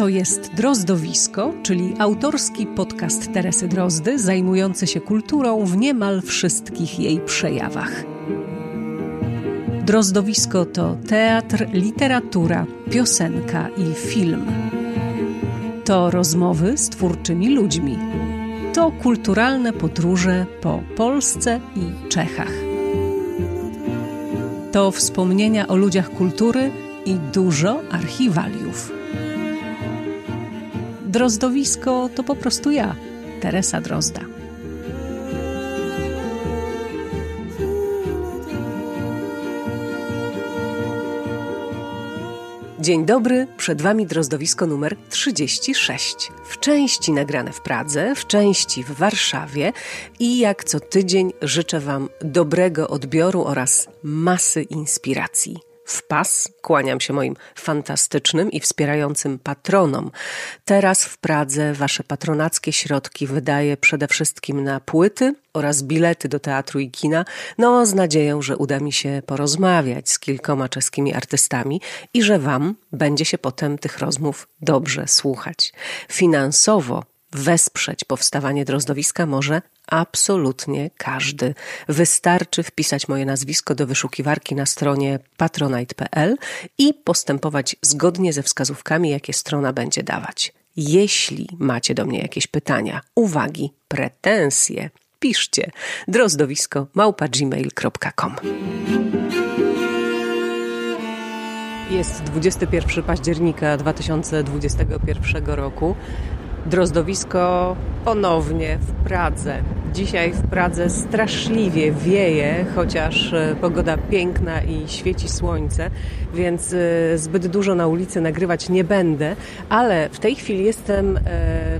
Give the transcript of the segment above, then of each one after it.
To jest Drozdowisko, czyli autorski podcast Teresy Drozdy, zajmujący się kulturą w niemal wszystkich jej przejawach. Drozdowisko to teatr, literatura, piosenka i film. To rozmowy z twórczymi ludźmi. To kulturalne podróże po Polsce i Czechach. To wspomnienia o ludziach kultury i dużo archiwaliów. Drozdowisko to po prostu ja, Teresa Drozda. Dzień dobry, przed Wami drozdowisko numer 36. W części nagrane w Pradze, w części w Warszawie i jak co tydzień życzę Wam dobrego odbioru oraz masy inspiracji w pas. Kłaniam się moim fantastycznym i wspierającym patronom. Teraz w Pradze wasze patronackie środki wydaję przede wszystkim na płyty oraz bilety do teatru i kina, no z nadzieją, że uda mi się porozmawiać z kilkoma czeskimi artystami i że wam będzie się potem tych rozmów dobrze słuchać. Finansowo wesprzeć powstawanie drozdowiska może absolutnie każdy. Wystarczy wpisać moje nazwisko do wyszukiwarki na stronie patronite.pl i postępować zgodnie ze wskazówkami, jakie strona będzie dawać. Jeśli macie do mnie jakieś pytania, uwagi, pretensje, piszcie drozdowisko małpa.gmail.com Jest 21 października 2021 roku. Drozdowisko ponownie w Pradze. Dzisiaj w Pradze straszliwie wieje, chociaż e, pogoda piękna i świeci słońce, więc e, zbyt dużo na ulicy nagrywać nie będę, ale w tej chwili jestem e,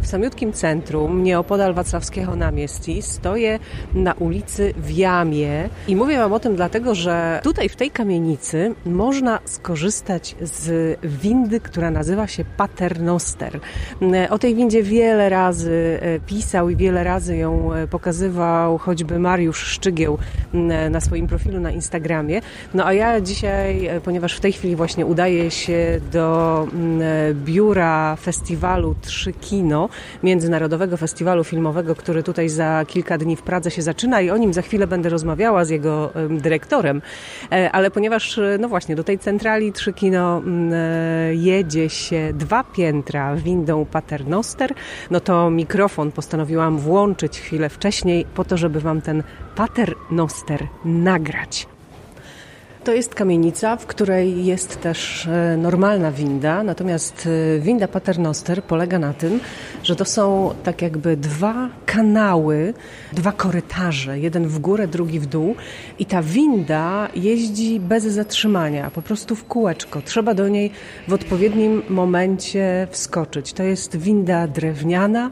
w samiutkim centrum, nieopodal Wacławskiego Namiestii. Stoję na ulicy w Jamie i mówię Wam o tym dlatego, że tutaj w tej kamienicy można skorzystać z windy, która nazywa się Paternoster. O tej windzie wiele razy pisał i wiele razy ją pokazywał choćby Mariusz Szczygieł na swoim profilu na Instagramie. No a ja dzisiaj, e, ponieważ w tej chwili właśnie udaję się do biura festiwalu Trzy Kino, Międzynarodowego Festiwalu Filmowego, który tutaj za kilka dni w Pradze się zaczyna i o nim za chwilę będę rozmawiała z jego dyrektorem, e, ale ponieważ e, no właśnie do tej centrali Trzy Kino jedzie się dwa piętra windą Paternoster, no to mikrofon postanowiłam włączyć chwilę wcześniej po to, żeby Wam ten paternoster nagrać. To jest kamienica, w której jest też e, normalna winda, natomiast e, winda paternoster polega na tym, że to są tak jakby dwa kanały, dwa korytarze, jeden w górę, drugi w dół i ta winda jeździ bez zatrzymania, po prostu w kółeczko. Trzeba do niej w odpowiednim momencie wskoczyć. To jest winda drewniana,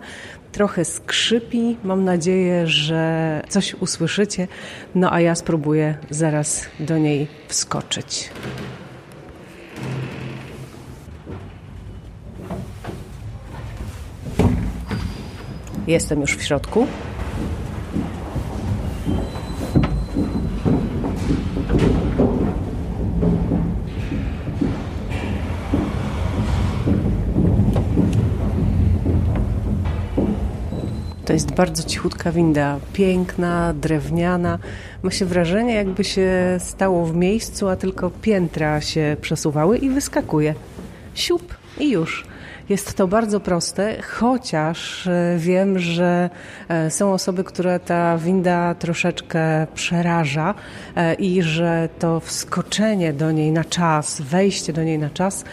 trochę skrzypi. Mam nadzieję, że coś usłyszycie. No a ja spróbuję zaraz do niej wskoczyć. Jestem już w środku. To jest bardzo cichutka winda, piękna, drewniana. Ma się wrażenie, jakby się stało w miejscu, a tylko piętra się przesuwały i wyskakuje. Siup i już. Jest to bardzo proste, chociaż e, wiem, że e, są osoby, które ta winda troszeczkę przeraża e, i że to wskoczenie do niej na czas, wejście do niej na czas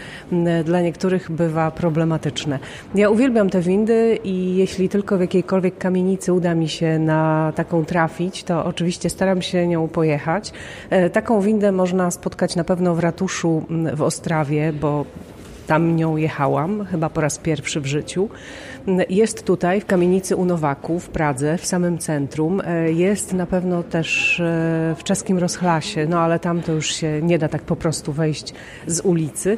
dla niektórych bywa problematyczne. Ja uwielbiam te windy i jeśli tylko w jakiejkolwiek kamienicy uda mi się na taką trafić, to oczywiście staram się nią pojechać. Taką windę można spotkać na pewno w ratuszu w Ostrawie, bo tam nią jechałam, chyba po raz pierwszy w życiu. Jest tutaj w kamienicy u Nowaku w Pradze, w samym centrum. Jest na pewno też e, w czeskim Rozchlasie, no ale tam to już się nie da tak po prostu wejść z ulicy.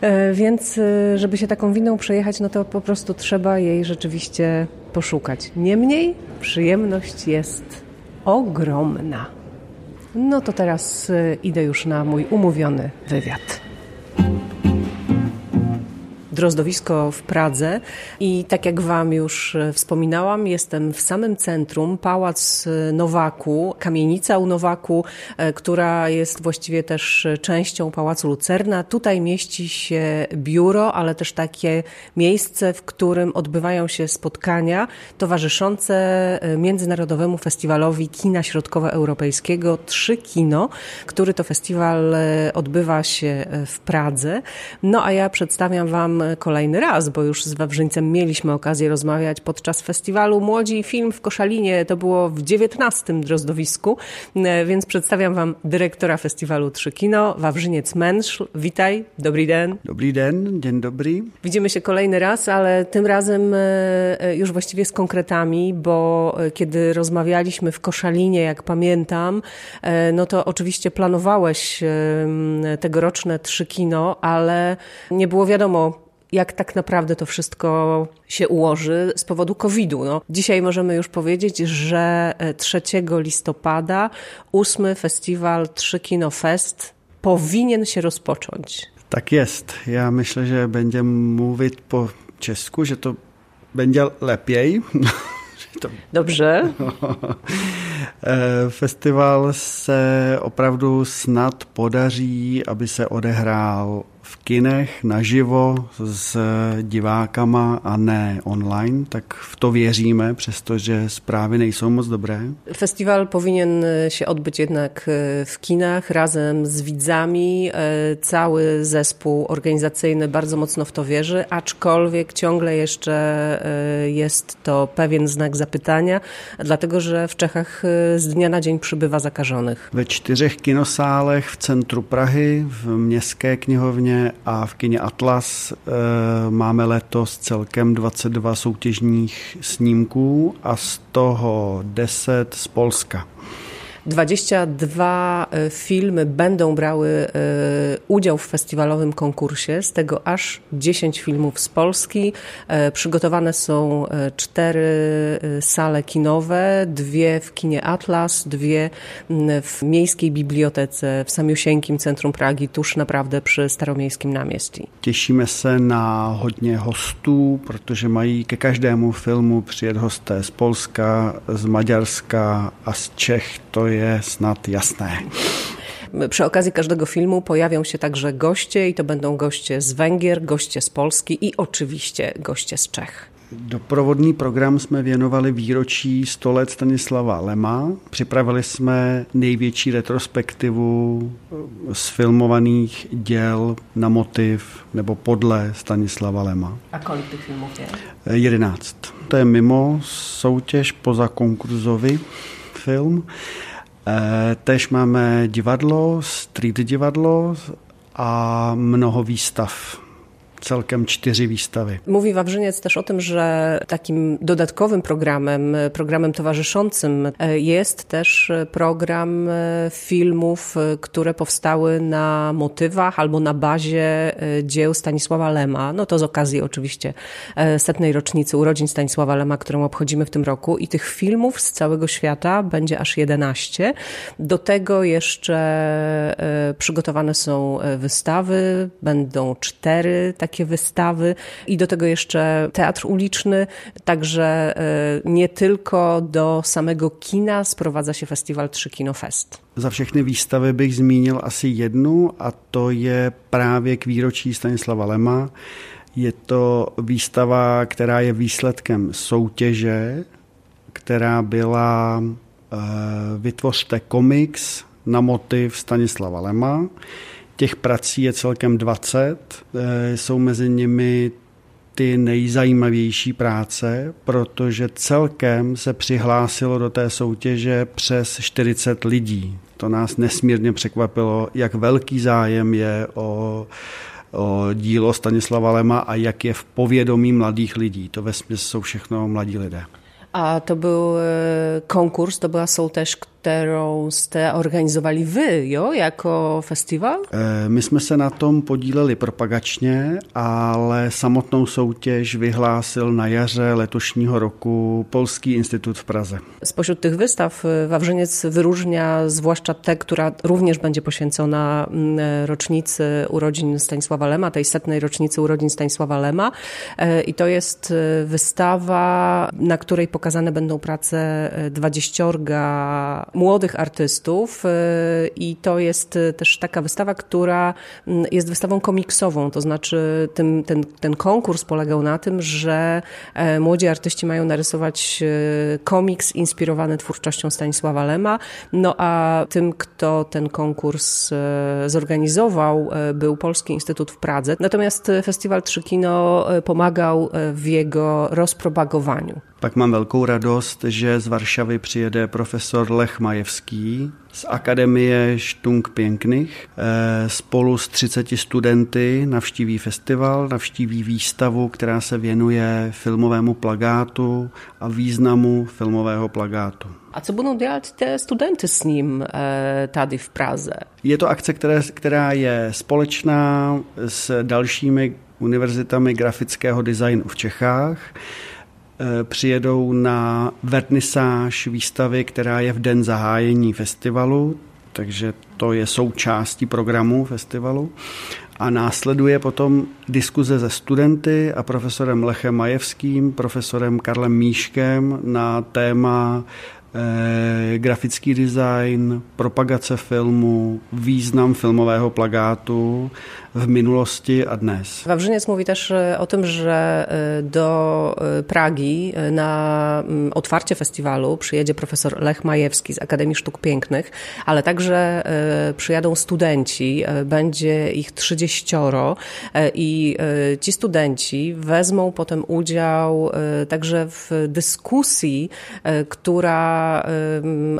E, więc e, żeby się taką windą przejechać, no to po prostu trzeba jej rzeczywiście poszukać. Niemniej przyjemność jest ogromna. No to teraz idę już na mój umówiony wywiad. Drozdowisko w Pradze i tak jak Wam już e, wspominałam, jestem w samym centrum, Pałac e, Nowaku, kamienica u Nowaku, e, która jest właściwie też częścią Pałacu Lucerna. Tutaj mieści się biuro, ale też takie miejsce, w którym odbywają się spotkania towarzyszące Międzynarodowemu Festiwalowi Kina Środkowoeuropejskiego Trzy Kino, który to festiwal odbywa się w Pradze. No a ja przedstawiam Wam kolejny raz, bo już z Wawrzyńcem mieliśmy okazję rozmawiać podczas festiwalu Młodzi Film w Koszalinie. To było w 19 Drozdowisku, e, więc przedstawiam Wam dyrektora festiwalu Trzy Kino, Wawrzyniec Mensz. Witaj, dobry den. Dobry den, dzień dobry. Widzimy się kolejny raz, ale tym razem e, e, już właściwie z konkretami, bo kiedy rozmawialiśmy w Koszalinie, jak pamiętam, no to oczywiście planowałeś tegoroczne Trzy Kino, ale nie było wiadomo, jak tak naprawdę to wszystko się ułoży z powodu COVID-u. No, dzisiaj możemy już powiedzieć, że 3 e, listopada ósmy festiwal Trzy Kino Fest powinien się rozpocząć. Tak jest. Ja myślę, że będziemy mówić po czesku, że to będzie lepiej. Dobrze. E, festival se opravdu snad podaří, aby se odehrál v kinech naživo s divákama a ne online, tak v to věříme, přestože zprávy nejsou moc dobré. Festiwal powinien się odbyć jednak e, w kinach razem z widzami. E, cały zespół organizacyjny bardzo mocno w to wierzy, aczkolwiek ciągle jeszcze e, jest to pewien znak zapytania, dlatego że w Czechach z dnia na dzień przybywa zakażonych. We czterech kinosálech w centru Prahy, w městské knihovně a v kině Atlas eh, máme letos celkem 22 soutěžních snímků a z toho 10 z Polska. 22 e, filmy będą brały e, udział w festiwalowym konkursie, z tego aż 10 filmów z Polski. E, przygotowane są cztery sale kinowe, dwie w kinie Atlas, dwie w Miejskiej Bibliotece w Samiusieńkim Centrum Pragi, tuż naprawdę przy Staromiejskim Namieści. Cieszymy się na hodně hostů, protože mají ke každému filmu přijet hosté z Polska, z Maďarska a z Čech. To je snad jasné. Przy okazji każdego filmu pojawią się także goście i to będą goście z Węgier, goście z Polski i oczywiście goście z Czech. Doprovodný program jsme věnovali výročí 100 let Stanislava Lema. Připravili jsme největší retrospektivu z filmovaných děl na motiv nebo podle Stanislava Lema. A kolik těch filmů je? 11. To je mimo soutěž poza konkurzovi film. Eh, tež máme divadlo, street divadlo a mnoho výstav celkem čtyři výstavy. Mówi Wawrzyniec też o tym, że takim dodatkowym programem, programem towarzyszącym e, jest też program e, filmów, e, które powstały na motywach albo na bazie dzieł Stanisława Lema. No to z okazji oczywiście setnej rocznicy urodzin Stanisława Lema, którą obchodzimy w tym roku i tych filmów z całego świata będzie aż 11. Do tego jeszcze przygotowane są wystawy, będą cztery takie takie wystawy i do tego jeszcze teatr uliczny, także e, nie tylko do samego kina sprowadza się festiwal Trzy Kino Fest. Za všechny výstavy bych zmínil asi jednu a to je právě k výročí Stanislava Lema. Je to výstava, která je výsledkem soutěže, která byla uh, Vytvořte komiks na motiv Stanislava Lema. Těch prací je celkem 20. Eh, jsou mezi nimi ty nejzajímavější práce, protože celkem se přihlásilo do té soutěže přes 40 lidí. To nás nesmírně překvapilo, jak velký zájem je o, o dílo Stanislava Lema a jak je v povědomí mladých lidí. To ve jsou všechno mladí lidé. A to był e, konkurs, to była sołtesz, kterou jste organizovali vy, jo, jako festival? Eh, my jsme se na tom podíleli propagačně, ale samotnou soutěž vyhlásil na jaře letošního roku Polský institut w Praze. Spośród tych wystaw eh, Wawrzyniec wyróżnia zwłaszcza tę, która również będzie poświęcona mm, rocznicy urodzin Stanisława Lema, tej setnej rocznicy urodzin Stanisława Lema. I to jest wystawa, na której pokazane będą prace dwadzieściorga młodych artystów y, i to jest y, też taka wystawa, która mm, jest wystawą komiksową, to znaczy ten, ten, ten konkurs polegał na tym, że e, młodzi artyści mają narysować y, komiks inspirowany twórczością Stanisława Lema, no a tym, kto ten konkurs zorganizował, był Polski Instytut w Pradze. Natomiast Festiwal Trzy Kino pomagał w jego rozpropagowaniu. Pak mám velkou radost, že z Varšavy přijede profesor Lech Majevský z Akademie Štung Pěkných. Eh, spolu s 30 studenty navštíví festival, navštíví výstavu, která se věnuje filmovému plagátu a významu filmového plagátu. A co budou dělat ty studenty s ním eh, tady v Praze? Je to akce, které, která je společná s dalšími univerzitami grafického designu v Čechách. Eh, přijedou na vernisáž výstavy, která je v den zahájení festivalu, takže to je součástí programu festivalu. A následuje potom diskuze se studenty a profesorem Lechem Majevským, profesorem Karlem Míškem na téma eh, grafický design, propagace filmu, význam filmového plagátu w minulosti a dnes. Wawrzyniec mówi też e, o tym, że e, do e, Pragi na otwarcie festiwalu przyjedzie profesor Lech Majewski z Akademii Sztuk Pięknych, ale także przyjadą studenci, będzie ich trzydzieścioro i ci studenci wezmą potem udział także w dyskusji, która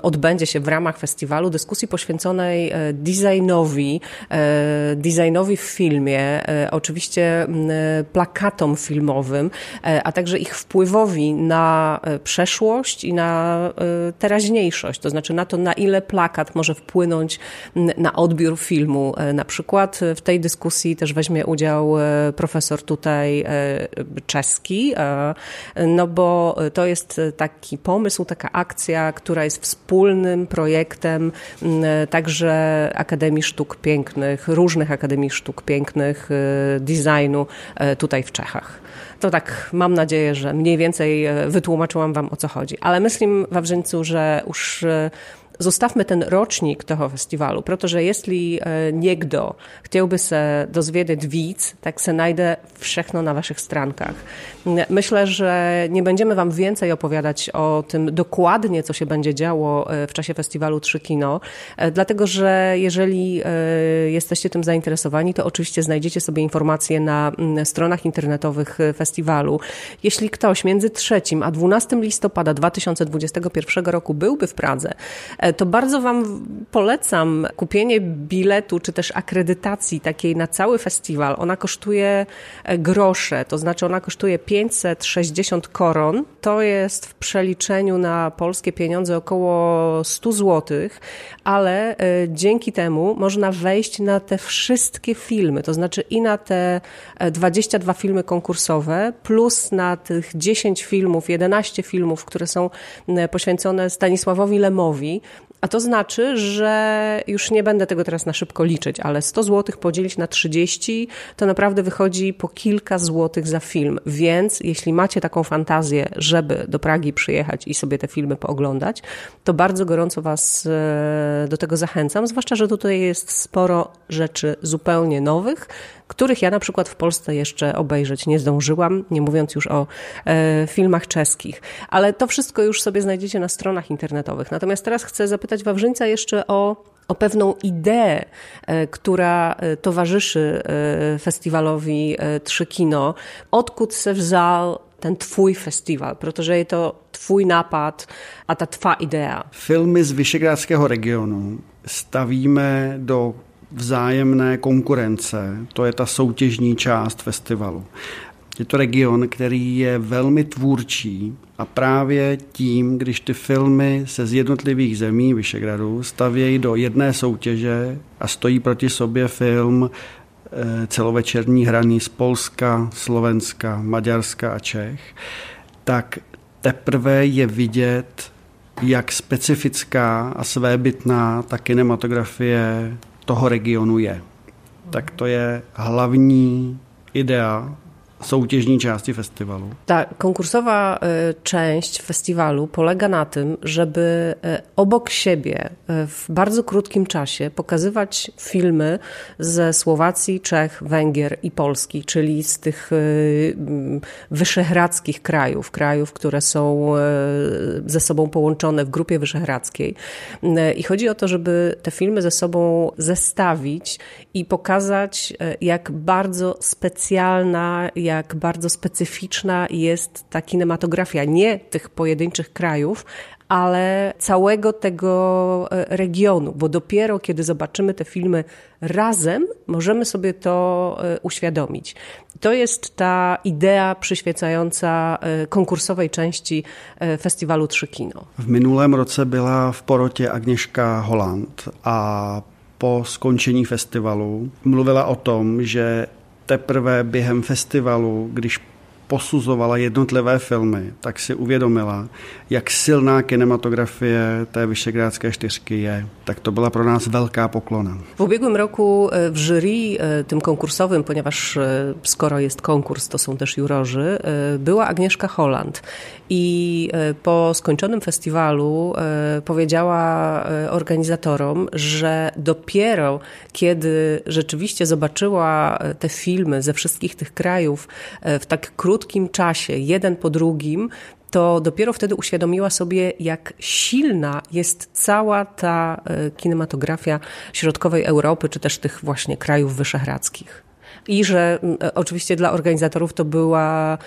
odbędzie się w ramach festiwalu, dyskusji poświęconej designowi, designowi w filmie, e, oczywiście plakatom filmowym, e, a także ich wpływowi na e, przeszłość i na teraźniejszość, to znaczy na to, na ile plakat może wpłynąć na odbiór filmu. Na przykład w tej dyskusji też weźmie udział profesor tutaj czeski, no bo to jest taki pomysł, taka akcja, która jest wspólnym projektem także Akademii Sztuk Pięknych, różnych Akademii Sztuk sztuk pięknych, y, designu y, tutaj w Czechach. To tak mam nadzieję, że mniej więcej y, wytłumaczyłam Wam o co chodzi. Ale myślę, Wawrzyńcu, że już zostawmy ten rocznik tego festiwalu, protože jeśli niekto chciałby się dozwiedzieć víc, tak se najdę wszechno na waszych stronkach. Myślę, że nie będziemy wam więcej opowiadać o tym dokładnie, co się będzie działo e, w czasie festiwalu Trzy Kino, e, dlatego, że jeżeli e, jesteście tym zainteresowani, to oczywiście znajdziecie sobie informacje na stronach internetowych festiwalu. Jeśli ktoś między 3 a 12 listopada 2021 roku byłby w Pradze, to bardzo Wam polecam kupienie biletu, czy też akredytacji takiej na cały festiwal. Ona kosztuje grosze, to znaczy ona kosztuje 560 koron. To jest w przeliczeniu na polskie pieniądze około 100 zł, ale e, dzięki temu można wejść na te wszystkie filmy, to znaczy i na te 22 e, filmy konkursowe, plus na tych 10 filmów, 11 filmów, które są poświęcone Stanisławowi Lemowi. A to znaczy, że już nie będę tego teraz na szybko liczyć, ale 100 zł podzielić na 30 to naprawdę wychodzi po kilka złotych za film. Więc jeśli macie taką fantazję, żeby do Pragi przyjechać i sobie te filmy pooglądać, to bardzo gorąco Was e, do tego zachęcam, zwłaszcza, że tutaj jest sporo rzeczy zupełnie nowych, których ja na przykład w Polsce jeszcze obejrzeć nie zdążyłam, nie mówiąc już o e, filmach czeskich. Ale to wszystko już sobie znajdziecie na stronach internetowych. Natomiast teraz chcę zapytać Wawrzyńca jeszcze o o pewną ideę, e, która e, towarzyszy e, festiwalowi Trzy Kino. Odkud se wzal ten twój festiwal, protože to twój napad a ta twa idea. Filmy z Vyšegradského regionu stavíme do vzájemné konkurence. To je ta soutěžní část festivalu. Je to region, který je velmi tvůrčí a právě tím, když ty filmy se z jednotlivých zemí Vyšegradu stavějí do jedné soutěže a stojí proti sobě film eh, celovečerní hraní z Polska, Slovenska, Maďarska a Čech, tak teprve je vidět, jak specifická a svébytná ta kinematografie toho regionu je. Tak to je hlavní idea soutěžní části festiwalu. Ta konkursowa e, część festiwalu polega na tym, żeby e, obok siebie e, w bardzo krótkim czasie pokazywać filmy ze Słowacji, Czech, Węgier i Polski, czyli z tych wyszehradzkich krajów, krajów, które są ze sobą połączone w grupie wyszehradzkiej. I chodzi o to, żeby te filmy ze sobą zestawić i pokazać, jak bardzo specjalna, bardzo specyficzna jest ta kinematografia nie tych pojedynczych krajów, ale całego tego e, regionu, bo dopiero kiedy zobaczymy te filmy razem, możemy sobie to e, uświadomić. To jest ta idea przyświecająca e, konkursowej części festiwalu Trzy Kino. W minulém roce byla v porotě Agnieszka Holland a po skončení festivalu mluvila o tom, že teprve během festivalu, když posuzovala jednotlivé filmy, tak si uvědomila, jak silná kinematografie té Vyšegrádské čtyřky je. Tak to byla pro nás velká poklona. W ubiegłym roku e, w jury e, tym konkursowym, ponieważ e, skoro jest konkurs, to są też jurorzy, była Agnieszka Holland. I po skończonym festiwalu powiedziała organizatorom, że dopiero kiedy rzeczywiście zobaczyła te filmy ze wszystkich tych krajów w tak krótkim czasie, jeden po drugim, to dopiero wtedy uświadomiła sobie, jak silna jest cała ta e, kinematografia środkowej Europy, czy też tych właśnie krajów wyszehradzkich. I że e, oczywiście dla organizatorów to była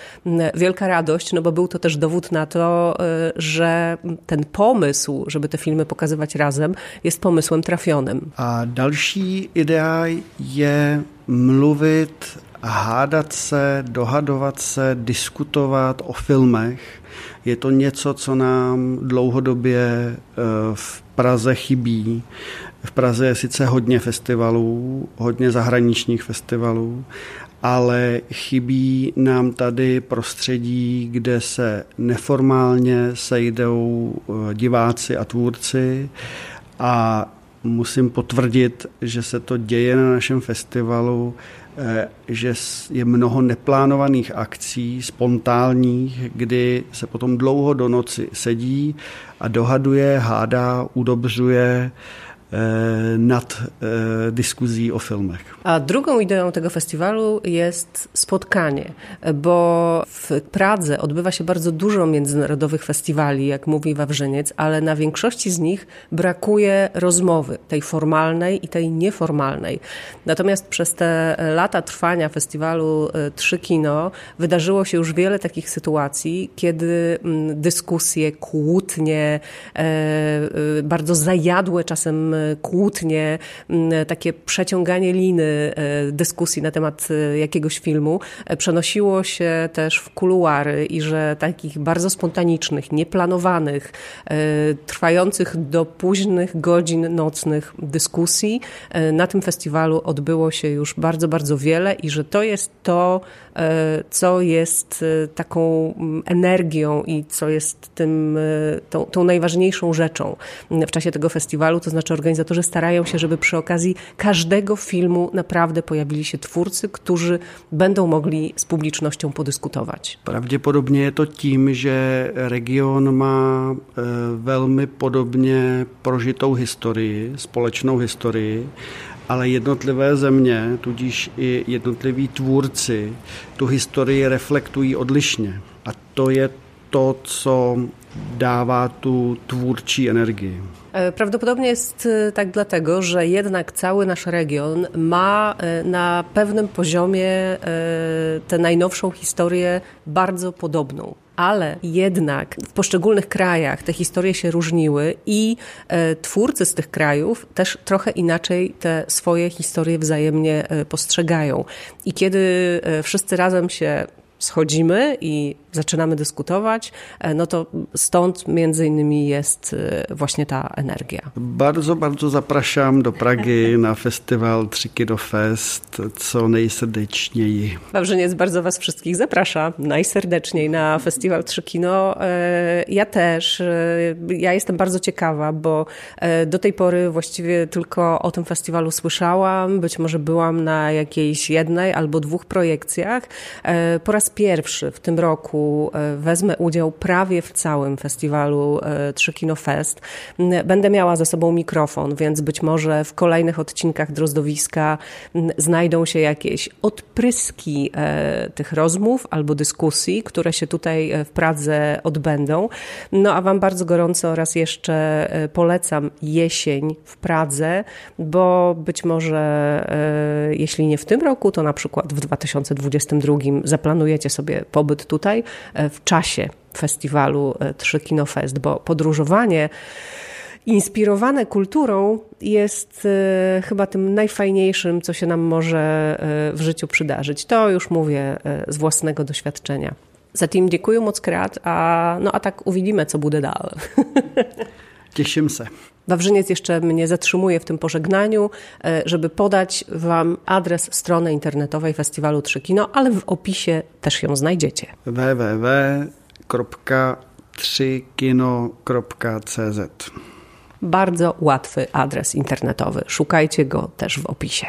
wielka radość, no bo był to też dowód na to, e, że ten pomysł, żeby te filmy pokazywać razem, jest pomysłem trafionym. A další idea je mluvit hádat se, dohadovat se, diskutovat o filmech. Je to něco, co nám dlouhodobě eh, v Praze chybí. V Praze je sice hodně festivalů, hodně zahraničních festivalů, ale chybí nám tady prostředí, kde se neformálně sejdou eh, diváci a tvůrci a musím potvrdit, že se to děje na našem festivalu že je mnoho neplánovaných akcí, spontánních, kdy se potom dlouho do noci sedí a dohaduje, hádá, udobřuje nad e, diskuzji o filmach. A drugą ideą tego festiwalu jest spotkanie, bo w Pradze odbywa się bardzo dużo międzynarodowych festiwali, jak mówi Wawrzyniec, ale na większości z nich brakuje rozmowy, tej formalnej i tej nieformalnej. Natomiast przez te lata trwania festiwalu e, Trzy Kino wydarzyło się już wiele takich sytuacji, kiedy mm, dyskusje, kłótnie, bardzo zajadłe czasem kłótnie, takie przeciąganie liny e, dyskusji na temat e, jakiegoś filmu e, przenosiło się też w kuluary i że takich bardzo spontanicznych, nieplanowanych, trwających do późnych godzin nocnych dyskusji na tym festiwalu odbyło się już bardzo, bardzo wiele i że to jest to, co jest taką energią i co jest tym, tą, tą najważniejszą rzeczą w czasie tego festiwalu, to znaczy organizatorzy starają się, żeby przy okazji każdego filmu naprawdę pojawili się twórcy, którzy będą mogli z publicznością podyskutować. Prawdopodobnie je to tím, že region má e, velmi podobně prožitou historii, společnou historii, ale jednotlivé země, tudíž i jednotliví tvůrci, tu historii reflektují odlišně. A to je to, co dává tu tvůrčí energii. E, prawdopodobnie jest e, tak dlatego, że jednak cały nasz region ma e, na pewnym poziomie tę najnowszą historię bardzo podobną ale jednak w poszczególnych krajach te historie się różniły i twórcy z tych krajów też trochę inaczej te swoje historie wzajemnie postrzegają. I kiedy wszyscy razem się schodzimy i zaczynamy dyskutować, e, no to stąd między innymi jest e, właśnie ta energia. Bardzo, bardzo zapraszam do Pragi na festiwal Trzykino Fest co najserdeczniej. Wawrzyniec bardzo Was wszystkich zaprasza najserdeczniej na festiwal Trzykino. E, ja też. Ja jestem bardzo ciekawa, bo do tej pory właściwie tylko o tym festiwalu słyszałam. Być może byłam na jakiejś jednej albo dwóch projekcjach. Po raz pierwszy w tym roku E, wezmę udział prawie w całym festiwalu e, Trzy Kino Fest. Będę miała ze sobą mikrofon, więc być może w kolejnych odcinkach Drozdowiska znajdą się jakieś odpryski e, tych rozmów albo dyskusji, które się tutaj w Pradze odbędą. No a Wam bardzo gorąco raz jeszcze polecam jesień w Pradze, bo być może jeśli nie w tym roku, to na przykład w 2022 zaplanujecie sobie pobyt tutaj, E, w czasie festiwalu e, Trzy Kino Fest, bo podróżowanie inspirowane kulturą jest e, chyba tym najfajniejszym, co się nam może w życiu przydarzyć. To już mówię z własnego doświadczenia. Zatem dziękuję moc krát a, no a tak uvidíme, co bude dál. Cieszymy. Wawrzyniec jeszcze mnie zatrzymuje w tym pożegnaniu, e, żeby podać Wam adres strony internetowej Festiwalu Trzykino, ale w opisie też ją znajdziecie. www.trzykino.cz Bardzo łatwy adres internetowy. Szukajcie go też w opisie.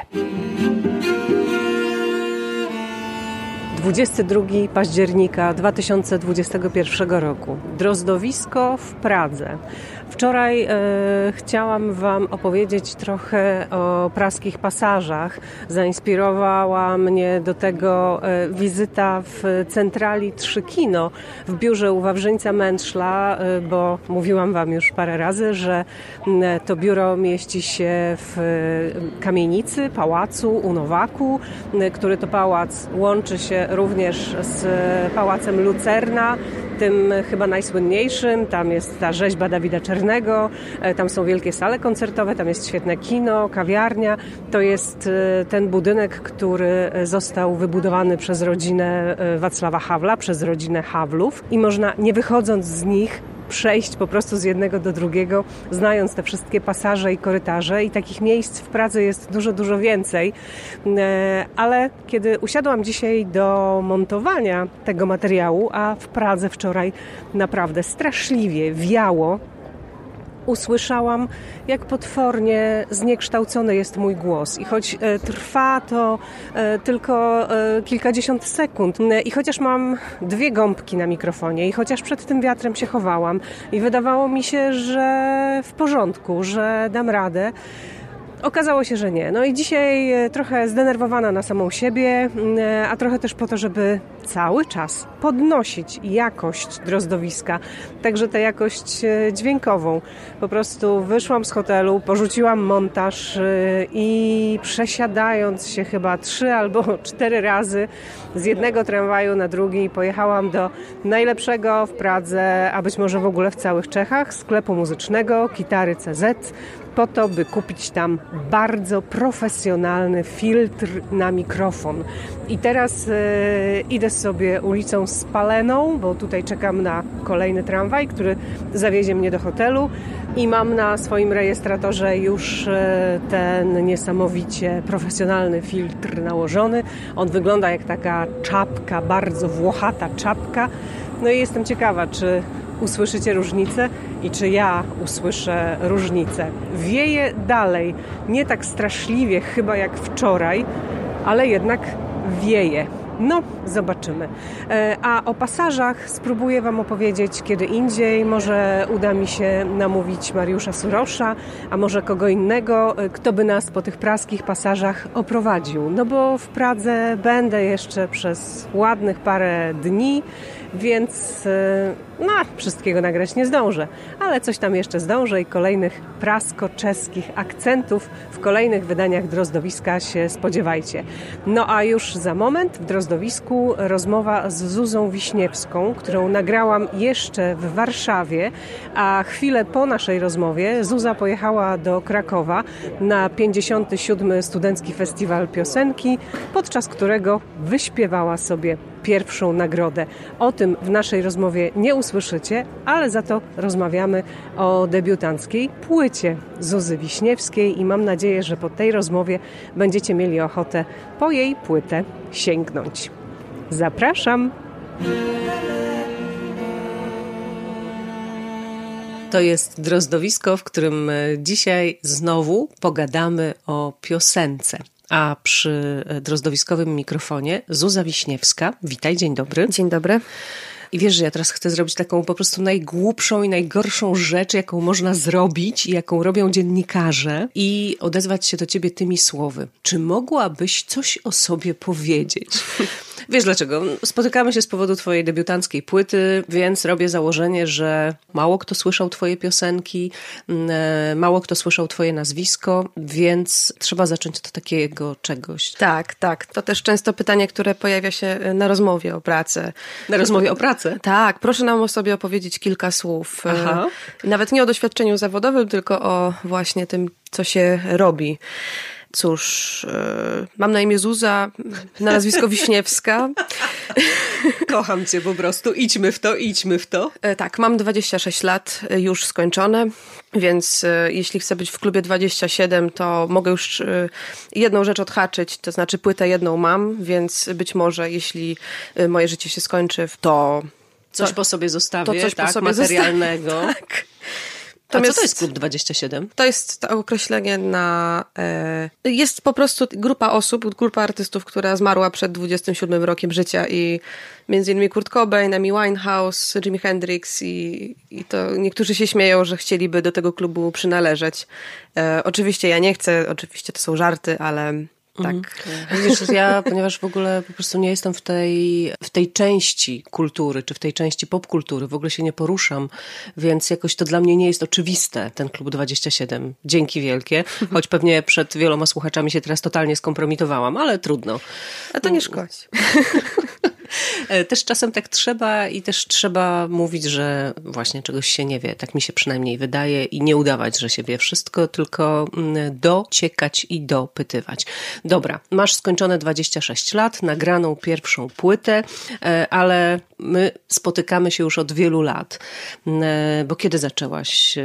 22 października 2021 roku. Drozdowisko w Pradze. Wczoraj e, chciałam Wam opowiedzieć trochę o praskich pasażach. Zainspirowała mnie do tego e, wizyta w centrali Trzykino w biurze u Wawrzyńca Męczla, e, bo mówiłam Wam już parę razy, że to biuro mieści się w kamienicy, pałacu u Nowaku, który to pałac łączy się również z pałacem Lucerna, tym chyba najsłynniejszym. Tam jest ta rzeźba Dawida Czernego, e, tam są wielkie sale koncertowe, tam jest świetne kino, kawiarnia. To jest e, ten budynek, który został wybudowany przez rodzinę e, Wacława Hawla, przez rodzinę Hawlów i można nie wychodząc z nich przejść po prostu z jednego do drugiego, znając te wszystkie pasaże i korytarze. I takich miejsc w Pradze jest dużo, dużo więcej. E, ale kiedy usiadłam dzisiaj do montowania tego materiału, a w Pradze wczoraj naprawdę straszliwie wiało, usłyszałam, jak potwornie zniekształcony jest mój głos. I choć e, trwa to e, tylko e, kilkadziesiąt sekund, i chociaż mam dwie gąbki na mikrofonie, i chociaż przed tym wiatrem się chowałam, i wydawało mi się, że w porządku, że dam radę, Okazało się, że nie. No i dzisiaj e, trochę zdenerwowana na samą siebie, e, a trochę też po to, żeby cały czas podnosić jakość drozdowiska, także tę jakość e, dźwiękową. Po prostu wyszłam z hotelu, porzuciłam montaż i przesiadając się chyba trzy albo cztery razy z jednego tramwaju na drugi pojechałam do najlepszego w Pradze, a być może w ogóle w całych Czechach, sklepu muzycznego Kitary CZ, po to, by kupić tam bardzo profesjonalny filtr na mikrofon. I teraz e, idę sobie ulicą Spaleną, bo tutaj czekam na kolejny tramwaj, który zawiezie mnie do hotelu i mam na swoim rejestratorze już e, ten niesamowicie profesjonalny filtr nałożony. On wygląda jak taka czapka, bardzo włochata czapka. No i jestem ciekawa, czy usłyszycie różnicę i czy ja usłyszę różnicę. Wieje dalej, nie tak straszliwie chyba jak wczoraj, ale jednak wieje. No, zobaczymy. E, a o pasażach spróbuję Wam opowiedzieć kiedy indziej. Może uda mi się namówić Mariusza Surosza, a może kogo innego, e, kto by nas po tych praskich pasażach oprowadził. No bo w Pradze będę jeszcze przez ładnych parę dni więc e, no, wszystkiego nagrać nie zdążę, ale coś tam jeszcze zdążę i kolejnych prasko-czeskich akcentów w kolejnych wydaniach Drozdowiska się spodziewajcie. No a już za moment w Drozdowisku rozmowa z Zuzą Wiśniewską, którą nagrałam jeszcze w Warszawie, a chwilę po naszej rozmowie Zuza pojechała do Krakowa na 57. Studencki Festiwal Piosenki, podczas którego wyśpiewała sobie pierwszą nagrodę. O tym w naszej rozmowie nie usłyszycie, ale za to rozmawiamy o debiutanckiej płycie Zuzy Wiśniewskiej i mam nadzieję, że po tej rozmowie będziecie mieli ochotę po jej płytę sięgnąć. Zapraszam! To jest drozdowisko, w którym e, dzisiaj znowu pogadamy o piosence. A przy e, drozdowiskowym mikrofonie Zuza Wiśniewska. Witaj, dzień dobry. Dzień dobry. I wiesz, że ja teraz chcę zrobić taką po prostu najgłupszą i najgorszą rzecz, jaką można zrobić i jaką robią dziennikarze i odezwać się do ciebie tymi słowy. Czy mogłabyś coś o sobie powiedzieć? Wiesz dlaczego? Spotykamy się z powodu twojej debiutanckiej płyty, więc robię założenie, że mało kto słyszał twoje piosenki, e, mało kto słyszał twoje nazwisko, więc trzeba zacząć od takiego czegoś. Tak, tak. To też często pytanie, które pojawia się e, na rozmowie o pracę. Na rozmowie o pracę? Tak, proszę nam o sobie opowiedzieć kilka słów. E, Aha. Nawet nie o doświadczeniu zawodowym, tylko o właśnie tym, co się robi. Cóż, e, mam na imię Zuza, na nazwisko Wiśniewska. Kocham cię po prostu, idźmy w to, idźmy w to. E, tak, mam 26 lat, e, już skończone, więc jeśli chcę być w klubie 27, to mogę już jedną rzecz odhaczyć, to znaczy płytę jedną mam, więc być może jeśli moje życie się skończy, to... Coś po sobie zostawię, to coś tak, po sobie materialnego. Tak. Natomiast A co to jest Klub 27? To jest to określenie na... E, jest po prostu grupa osób, grupa artystów, która zmarła przed 27 rokiem życia i między innymi Kurt Cobain, Amy Winehouse, Jimi Hendrix i, i to niektórzy się śmieją, że chcieliby do tego klubu przynależeć. E, oczywiście ja nie chcę, oczywiście to są żarty, ale tak. Mhm. Widzisz, ja, ponieważ w ogóle po prostu nie jestem w tej, w tej części kultury, czy w tej części popkultury, w ogóle się nie poruszam, więc jakoś to dla mnie nie jest oczywiste, ten Klub 27. Dzięki wielkie, choć pewnie przed wieloma słuchaczami się teraz totalnie skompromitowałam, ale trudno. A to nie szkodzi. E, też czasem tak trzeba i też trzeba mówić, że właśnie czegoś się nie wie. Tak mi się przynajmniej wydaje i nie udawać, że się wie wszystko, tylko mm, dociekać i dopytywać. Dobra, masz skończone 26 lat, nagraną pierwszą płytę, e, ale my spotykamy się już od wielu lat. Mm, e, bo kiedy zaczęłaś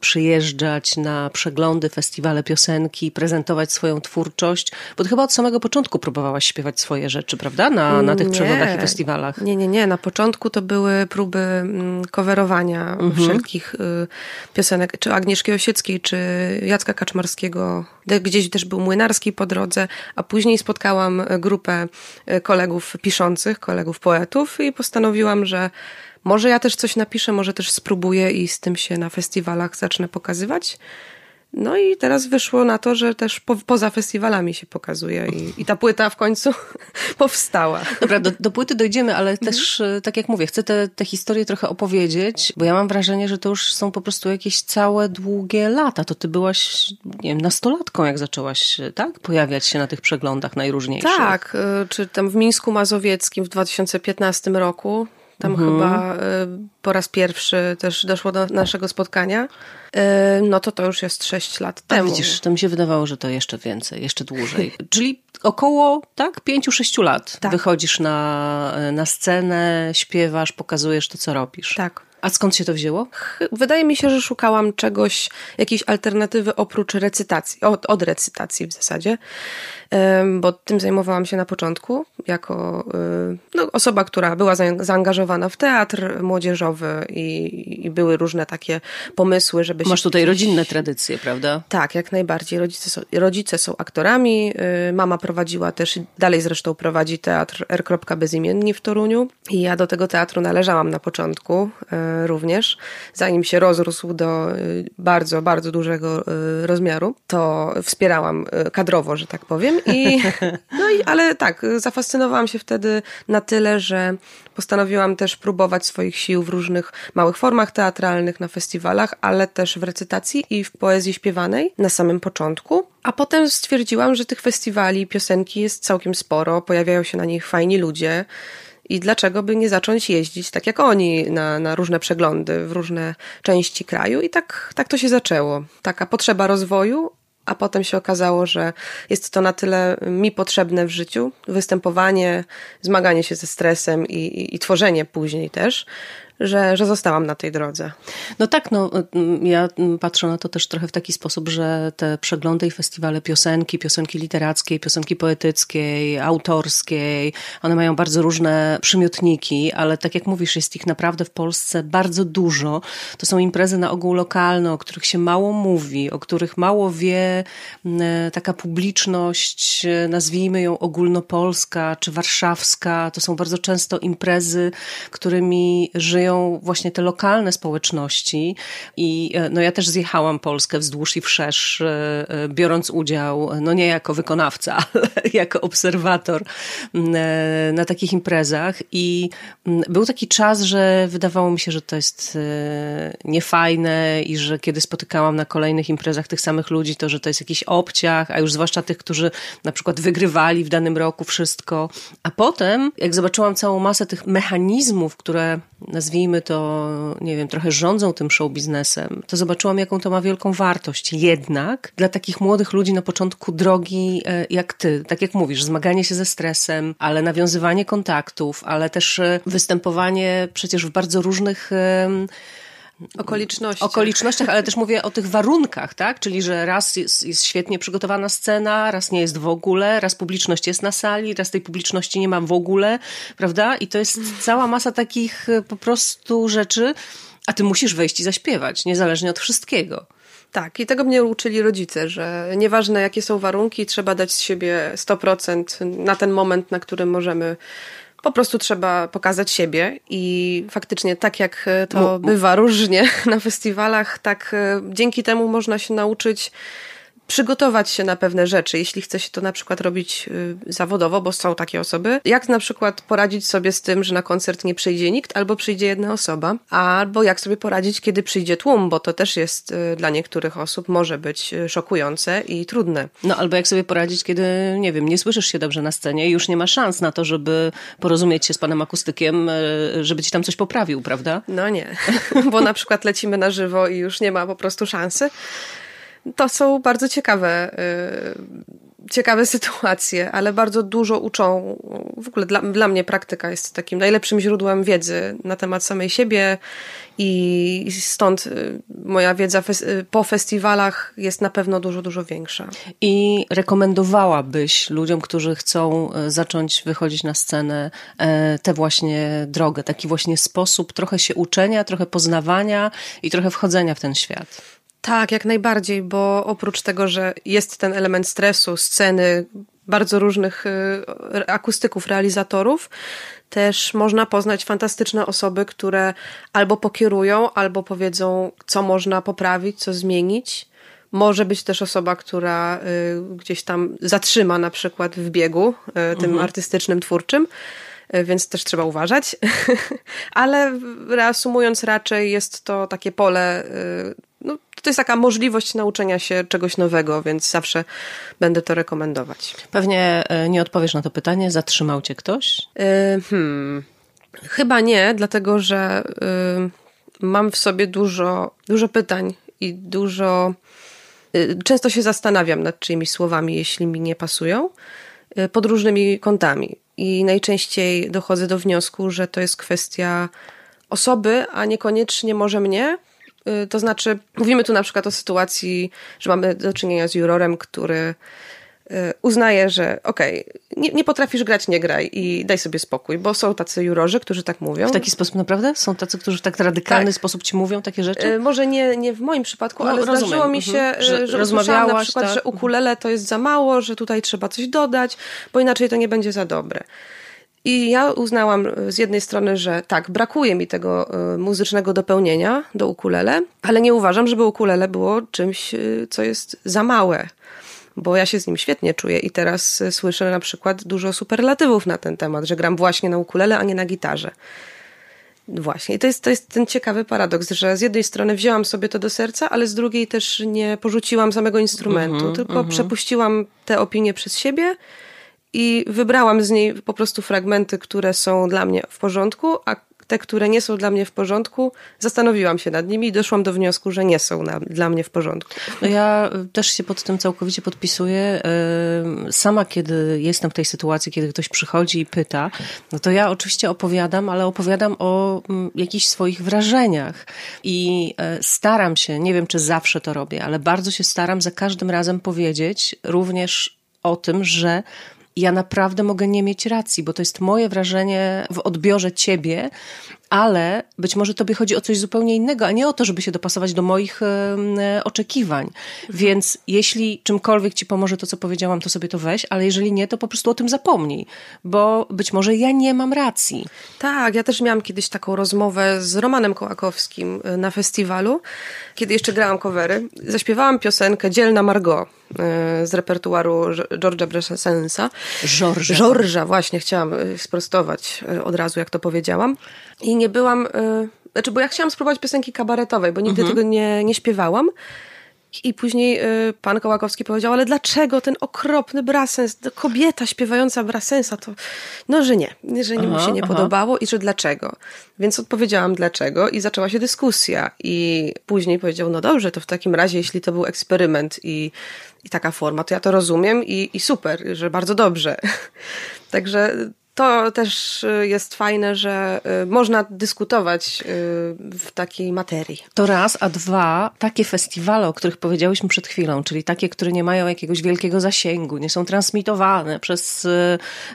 przyjeżdżać na przeglądy, festiwale piosenki, prezentować swoją twórczość? Bo chyba od samego początku próbowałaś śpiewać swoje rzeczy, prawda? Na, na tych przeglądach przeglądach i festiwalach. Nie, nie, nie. Na początku to były próby mm, coverowania mhm. wszelkich y, piosenek, czy Agnieszki Osieckiej, czy Jacka Kaczmarskiego. Gdzieś też był Młynarski po drodze, a później spotkałam y, grupę y, kolegów piszących, kolegów poetów i postanowiłam, że może ja też coś napiszę, może też spróbuję i z tym się na festiwalach zacznę pokazywać. No i teraz wyszło na to, że też po, poza festiwalami się pokazuje i, i ta płyta w końcu powstała. Dobra, do, do płyty dojdziemy, ale mhm. też, e, tak jak mówię, chcę te, te historie trochę opowiedzieć, bo ja mam wrażenie, że to już są po prostu jakieś całe długie lata. To ty byłaś, nie wiem, nastolatką, jak zaczęłaś, e, tak? Pojawiać się na tych przeglądach najróżniejszych. Tak, e, czy tam w Mińsku Mazowieckim w 2015 roku tam mhm. chyba po raz pierwszy też doszło do naszego spotkania. No to to już jest 6 lat temu. A widzisz, to mi się wydawało, że to jeszcze więcej, jeszcze dłużej. Czyli około, tak, 5-6 lat tak. wychodzisz na, na scenę, śpiewasz, pokazujesz to, co robisz. Tak. A skąd się to wzięło? Wydaje mi się, że szukałam czegoś, jakiejś alternatywy oprócz recytacji, od, od recytacji w zasadzie bo tym zajmowałam się na początku, jako y, no, osoba, która była zaangażowana w teatr młodzieżowy i, i były różne takie pomysły, żeby Masz tutaj rodzinne tradycje, prawda? Tak, jak najbardziej. Rodzice są, rodzice są aktorami, y, mama prowadziła też, dalej zresztą prowadzi teatr R. Bezimienni w Toruniu i ja do tego teatru należałam na początku y, również, zanim się rozrósł do bardzo, bardzo dużego rozmiaru, to wspierałam kadrowo, że tak powiem i, no i, ale tak, zafascynowałam się wtedy na tyle, że postanowiłam też próbować swoich sił w różnych małych formach teatralnych, na festiwalach, ale też w recytacji i w poezji śpiewanej na samym początku. A potem stwierdziłam, że tych festiwali, piosenki jest całkiem sporo, pojawiają się na nich fajni ludzie. I dlaczego by nie zacząć jeździć tak jak oni na, na różne przeglądy w różne części kraju? I tak, tak to się zaczęło. Taka potrzeba rozwoju, a potem się okazało, że jest to na tyle mi potrzebne w życiu, występowanie, zmaganie się ze stresem i, i, i tworzenie później też, że, że zostałam na tej drodze. No tak, no, ja patrzę na to też trochę w taki sposób, że te przeglądy i festiwale piosenki, piosenki literackiej, piosenki poetyckiej, autorskiej, one mają bardzo różne przymiotniki, ale tak jak mówisz, jest ich naprawdę w Polsce bardzo dużo. To są imprezy na ogół lokalne, o których się mało mówi, o których mało wie taka publiczność, nazwijmy ją ogólnopolska czy warszawska. To są bardzo często imprezy, którymi żyją właśnie te lokalne społeczności i e, no ja też zjechałam Polskę wzdłuż i wszerz, e, e, biorąc udział, no nie jako wykonawca, ale jako obserwator na takich imprezach i był taki czas, że wydawało mi się, że to jest niefajne i że kiedy spotykałam na kolejnych imprezach tych samych ludzi, to że to jest jakiś obciach, a już zwłaszcza tych, którzy na przykład wygrywali w danym roku wszystko. A potem, jak zobaczyłam całą masę tych mechanizmów, które nazwijmy to, nie wiem, trochę rządzą tym show biznesem, to zobaczyłam, jaką to ma wielką wartość. Jednak dla takich młodych ludzi na początku drogi e, jak ty, tak jak mówisz, zmaganie się ze stresem, ale nawiązywanie kontaktów, ale też e, występowanie przecież w bardzo różnych okolicznościach. okolicznościach, ale też mówię o tych warunkach, tak? Czyli, że raz jest, jest, świetnie przygotowana scena, raz nie jest w ogóle, raz publiczność jest na sali, raz tej publiczności nie ma w ogóle, prawda? I to jest cała masa takich e, po prostu rzeczy, a ty musisz wejść i zaśpiewać, niezależnie od wszystkiego. Tak, i tego mnie uczyli rodzice, że nieważne jakie są warunki, trzeba dać z siebie 100% na ten moment, na którym możemy po prostu trzeba pokazać siebie i faktycznie tak jak to bywa różnie na festiwalach, tak e, dzięki temu można się nauczyć przygotować się na pewne rzeczy, jeśli chce się to na przykład robić y, zawodowo, bo są takie osoby. Jak na przykład poradzić sobie z tym, że na koncert nie przyjdzie nikt, albo przyjdzie jedna osoba, albo jak sobie poradzić, kiedy przyjdzie tłum, bo to też jest y, dla niektórych osób może być y, szokujące i trudne. No albo jak sobie poradzić, kiedy, nie wiem, nie słyszysz się dobrze na scenie i już nie ma szans na to, żeby porozumieć się z panem akustykiem, żeby ci tam coś poprawił, prawda? No nie, bo na przykład lecimy na żywo i już nie ma po prostu szansy to są bardzo ciekawe, y, ciekawe sytuacje, ale bardzo dużo uczą. W ogóle dla, dla mnie praktyka jest takim najlepszym źródłem wiedzy na temat samej siebie i stąd y, moja wiedza y, po festiwalach jest na pewno dużo, dużo większa. I rekomendowałabyś ludziom, którzy chcą zacząć wychodzić na scenę, tę właśnie drogę, taki właśnie sposób trochę się uczenia, trochę poznawania i trochę wchodzenia w ten świat? Tak, jak najbardziej, bo oprócz tego, że jest ten element stresu, sceny, bardzo różnych y, akustyków, realizatorów, też można poznać fantastyczne osoby, które albo pokierują, albo powiedzą, co można poprawić, co zmienić. Może być też osoba, która y, gdzieś tam zatrzyma na przykład w biegu y, tym mhm. artystycznym, twórczym więc też trzeba uważać. Ale reasumując, raczej jest to takie pole no, to jest taka możliwość nauczenia się czegoś nowego, więc zawsze będę to rekomendować. Pewnie e, nie odpowiesz na to pytanie. Zatrzymał cię ktoś? Yy, hmm. Chyba nie, dlatego że yy, mam w sobie dużo, dużo pytań i dużo. Często się zastanawiam nad czyimiś słowami, jeśli mi nie pasują, pod różnymi kątami. I najczęściej dochodzę do wniosku, że to jest kwestia osoby, a niekoniecznie może mnie, to znaczy, mówimy tu na przykład o sytuacji, że mamy do czynienia z jurorem, który y, uznaje, że okej, okay, nie, nie, potrafisz grać, nie graj i daj sobie spokój, bo są tacy jurorzy, którzy tak mówią. W taki sposób naprawdę? Są tacy, którzy w tak radykalny tak. sposób ci mówią takie rzeczy? Y, może nie, nie w moim przypadku, no, ale rozumiem. zdarzyło mi się, mhm. że, że rozmawiałaś na przykład, tak. że ukulele to jest za mało, że tutaj trzeba coś dodać, bo inaczej to nie będzie za dobre. I ja uznałam z jednej strony, że tak, brakuje mi tego e, muzycznego dopełnienia do ukulele, ale nie uważam, żeby ukulele było czymś, e, co jest za małe, bo ja się z nim świetnie czuję i teraz e, słyszę na przykład dużo superlatywów na ten temat, że gram właśnie na ukulele, a nie na gitarze. Właśnie. I to jest, to jest ten ciekawy paradoks, że z jednej strony wzięłam sobie to do serca, ale z drugiej też nie porzuciłam samego instrumentu, mm -hmm, tylko mm -hmm. przepuściłam te opinie przez siebie i wybrałam z niej po prostu fragmenty, które są dla mnie w porządku, a te, które nie są dla mnie w porządku, zastanowiłam się nad nimi i doszłam do wniosku, że nie są na, dla mnie w porządku. No ja też się pod tym całkowicie podpisuję. Sama, kiedy jestem w tej sytuacji, kiedy ktoś przychodzi i pyta, no to ja oczywiście opowiadam, ale opowiadam o mm, jakichś swoich wrażeniach i e, staram się, nie wiem czy zawsze to robię, ale bardzo się staram za każdym razem powiedzieć również o tym, że ja naprawdę mogę nie mieć racji, bo to jest moje wrażenie w odbiorze ciebie, ale być może tobie chodzi o coś zupełnie innego, a nie o to, żeby się dopasować do moich oczekiwań. Więc jeśli czymkolwiek ci pomoże to, co powiedziałam, to sobie to weź, ale jeżeli nie, to po prostu o tym zapomnij, bo być może ja nie mam racji. Tak, ja też miałam kiedyś taką rozmowę z Romanem Kołakowskim e, na festiwalu, kiedy jeszcze grałam covery. Zaśpiewałam piosenkę Dzielna Margot z repertuaru George'a Brassensa. George'a. George'a, właśnie, chciałam sprostować od razu, jak to powiedziałam. I nie byłam, znaczy, bo ja chciałam spróbować piosenki kabaretowej, bo nigdy mhm. tego nie, nie śpiewałam. I później y, pan Kołakowski powiedział, ale dlaczego ten okropny brasens, kobieta śpiewająca brasensa, to no, że nie, że aha, mu się nie aha. podobało i że dlaczego. Więc odpowiedziałam dlaczego i zaczęła się dyskusja. I później powiedział, no dobrze, to w takim razie, jeśli to był eksperyment i, i taka forma, to ja to rozumiem i, i super, że bardzo dobrze. Także to też y, jest fajne, że y, można dyskutować y, w takiej materii. To raz, a dwa, takie festiwale, o których powiedziałyśmy przed chwilą, czyli takie, które nie mają jakiegoś wielkiego zasięgu, nie są transmitowane przez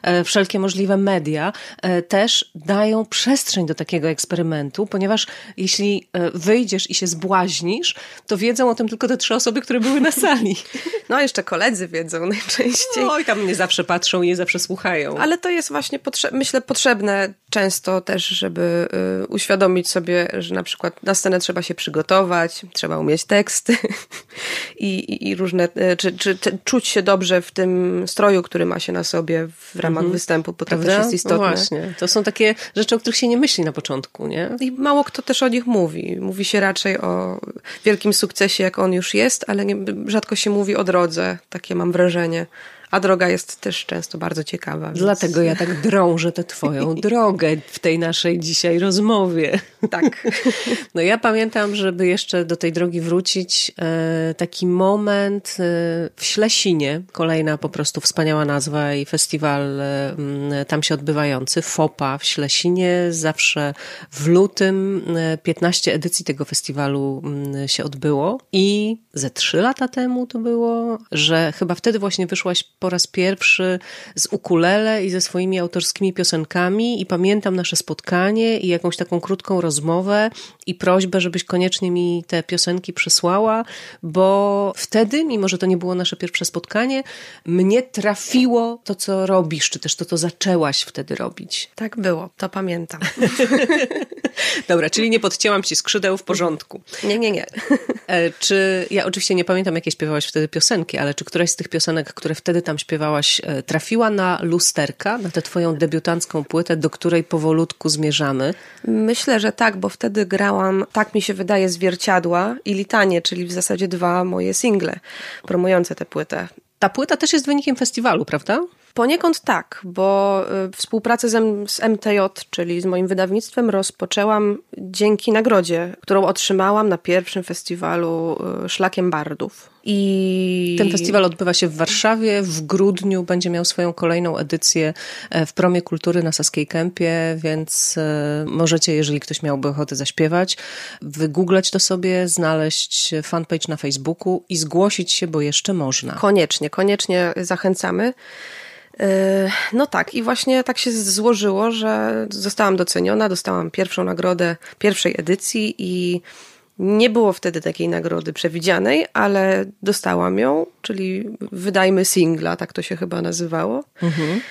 e, wszelkie możliwe media, e, też dają przestrzeń do takiego eksperymentu, ponieważ jeśli e, wyjdziesz i się zbłaźnisz, to wiedzą o tym tylko te trzy osoby, które były na sali. No, jeszcze koledzy wiedzą najczęściej. No i tam nie zawsze patrzą i nie zawsze słuchają. Ale to jest właśnie właśnie, potrze myślę, potrzebne często też, żeby y, uświadomić sobie, że na przykład na scenę trzeba się przygotować, trzeba umieć teksty i, i, i, różne, y, czy, czy te, czuć się dobrze w tym stroju, który ma się na sobie w ramach mhm. występu, bo to Prawda? też jest istotne. No właśnie, to są takie rzeczy, o których się nie myśli na początku, nie? I mało kto też o nich mówi. Mówi się raczej o wielkim sukcesie, jak on już jest, ale nie, rzadko się mówi o drodze, takie mam wrażenie. A droga jest też często bardzo ciekawa. Więc... Dlatego ja tak drążę tę twoją drogę w tej naszej dzisiaj rozmowie. Tak. No ja pamiętam, żeby jeszcze do tej drogi wrócić, e, taki moment e, w Ślesinie, kolejna po prostu wspaniała nazwa i festiwal e, tam się odbywający, FOPA w Ślesinie, zawsze w lutym 15 edycji tego festiwalu się odbyło i ze trzy lata temu to było, że chyba wtedy właśnie wyszłaś po raz pierwszy z ukulele i ze swoimi autorskimi piosenkami i pamiętam nasze spotkanie i jakąś taką krótką rozmowę i prośbę, żebyś koniecznie mi te piosenki przysłała, bo wtedy, mimo że to nie było nasze pierwsze spotkanie, mnie trafiło to, co robisz, czy też to, co zaczęłaś wtedy robić. Tak było, to pamiętam. Dobra, czyli nie podcięłam ci skrzydeł w porządku. Nie, nie, nie. E, czy, ja oczywiście nie pamiętam, jakie śpiewałaś wtedy piosenki, ale czy któraś z tych piosenek, które wtedy tam śpiewałaś, e, trafiła na lusterka, na tę twoją debiutancką płytę, do której powolutku zmierzamy? Myślę, że tak, bo wtedy grałam, tak mi się wydaje, zwierciadła i litanie, czyli w zasadzie dwa moje single promujące tę płytę. Ta płyta też jest wynikiem festiwalu, prawda? Poniekąd tak, bo y, współpracę z, MTJ, czyli z moim wydawnictwem, rozpoczęłam dzięki nagrodzie, którą otrzymałam na pierwszym festiwalu y, Szlakiem Bardów. I... Ten festiwal odbywa się w Warszawie. W grudniu będzie miał swoją kolejną edycję e, w Promie Kultury na Saskiej Kępie, więc e, możecie, jeżeli ktoś miałby ochotę zaśpiewać, wygooglać to sobie, znaleźć fanpage na Facebooku i zgłosić się, bo jeszcze można. Koniecznie, koniecznie zachęcamy. E, no tak, i właśnie tak się złożyło, że zostałam doceniona, dostałam pierwszą nagrodę pierwszej edycji i nie było wtedy takiej nagrody przewidzianej, ale dostałam ją, czyli wydajmy singla, tak to się chyba nazywało. Mhm.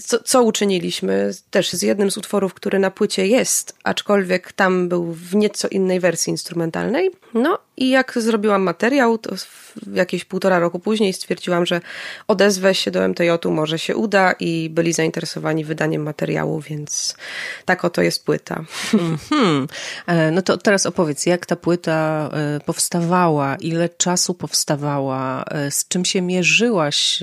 Co, co, uczyniliśmy też z jednym z utworów, który na płycie jest, aczkolwiek tam był w nieco innej wersji instrumentalnej. No I jak zrobiłam materiał, to jakieś półtora roku później stwierdziłam, że odezwę się do MTJ-u, może się uda i byli zainteresowani wydaniem materiału, więc tak oto jest płyta. Mm -hmm. No to teraz opowiedz, jak ta płyta e, powstawała, ile czasu powstawała, e, z czym się mierzyłaś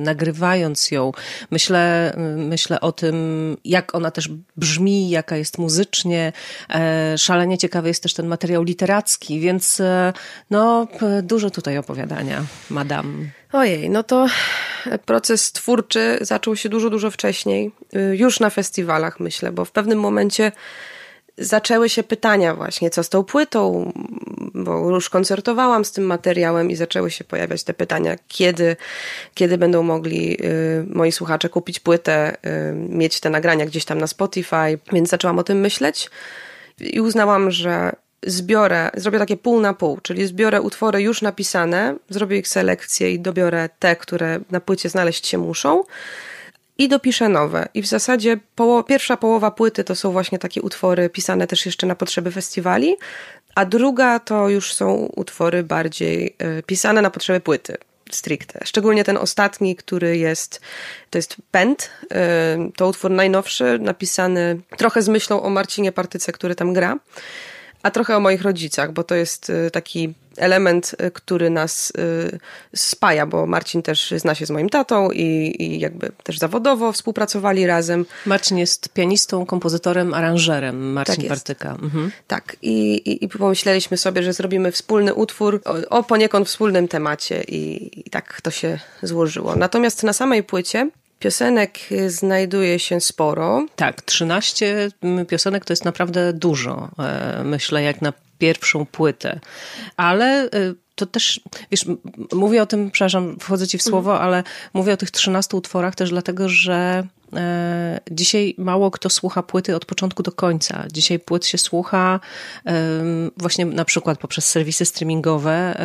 nagrywając ją. Myślę, myślę o tym, jak ona też brzmi, jaka jest muzycznie. Szalenie ciekawy jest też ten materiał literacki, więc no dużo dużo tutaj opowiadania, madam. Ojej, no to proces twórczy zaczął się dużo, dużo wcześniej. Y, już na festiwalach, myślę, bo w pewnym momencie zaczęły się pytania właśnie, co z tą płytą, bo już koncertowałam z tym materiałem i zaczęły się pojawiać te pytania, kiedy, kiedy będą mogli y, moi słuchacze kupić płytę, y, mieć te nagrania gdzieś tam na Spotify, więc zaczęłam o tym myśleć i uznałam, że zbiorę, zrobię takie pół na pół, czyli zbiorę utwory już napisane, zrobię ich selekcję i dobiorę te, które na płycie znaleźć się muszą i dopiszę nowe. I w zasadzie poło pierwsza połowa płyty to są właśnie takie utwory pisane też jeszcze na potrzeby festiwali, a druga to już są utwory bardziej y, pisane na potrzeby płyty stricte. Szczególnie ten ostatni, który jest, to jest Pęd, y, to utwór najnowszy, napisany trochę z myślą o Marcinie Partyce, który tam gra a trochę o moich rodzicach, bo to jest y, taki element, y, który nas y, spaja, bo Marcin też zna się z moim tatą i, i jakby też zawodowo współpracowali razem. Marcin jest pianistą, kompozytorem, aranżerem, Marcin tak Partyka. Mhm. Tak, I, i, i pomyśleliśmy sobie, że zrobimy wspólny utwór o, o poniekąd wspólnym temacie i, i tak to się złożyło. Natomiast na samej płycie Piosenek znajduje się sporo. Tak, 13 piosenek to jest naprawdę dużo, e, myślę, jak na pierwszą płytę. Ale e, to też, wiesz, mówię o tym, przepraszam, wchodzę ci w słowo, mhm. ale mówię o tych 13 utworach też dlatego, że e, dzisiaj mało kto słucha płyty od początku do końca. Dzisiaj płyt się słucha właśnie na przykład poprzez serwisy streamingowe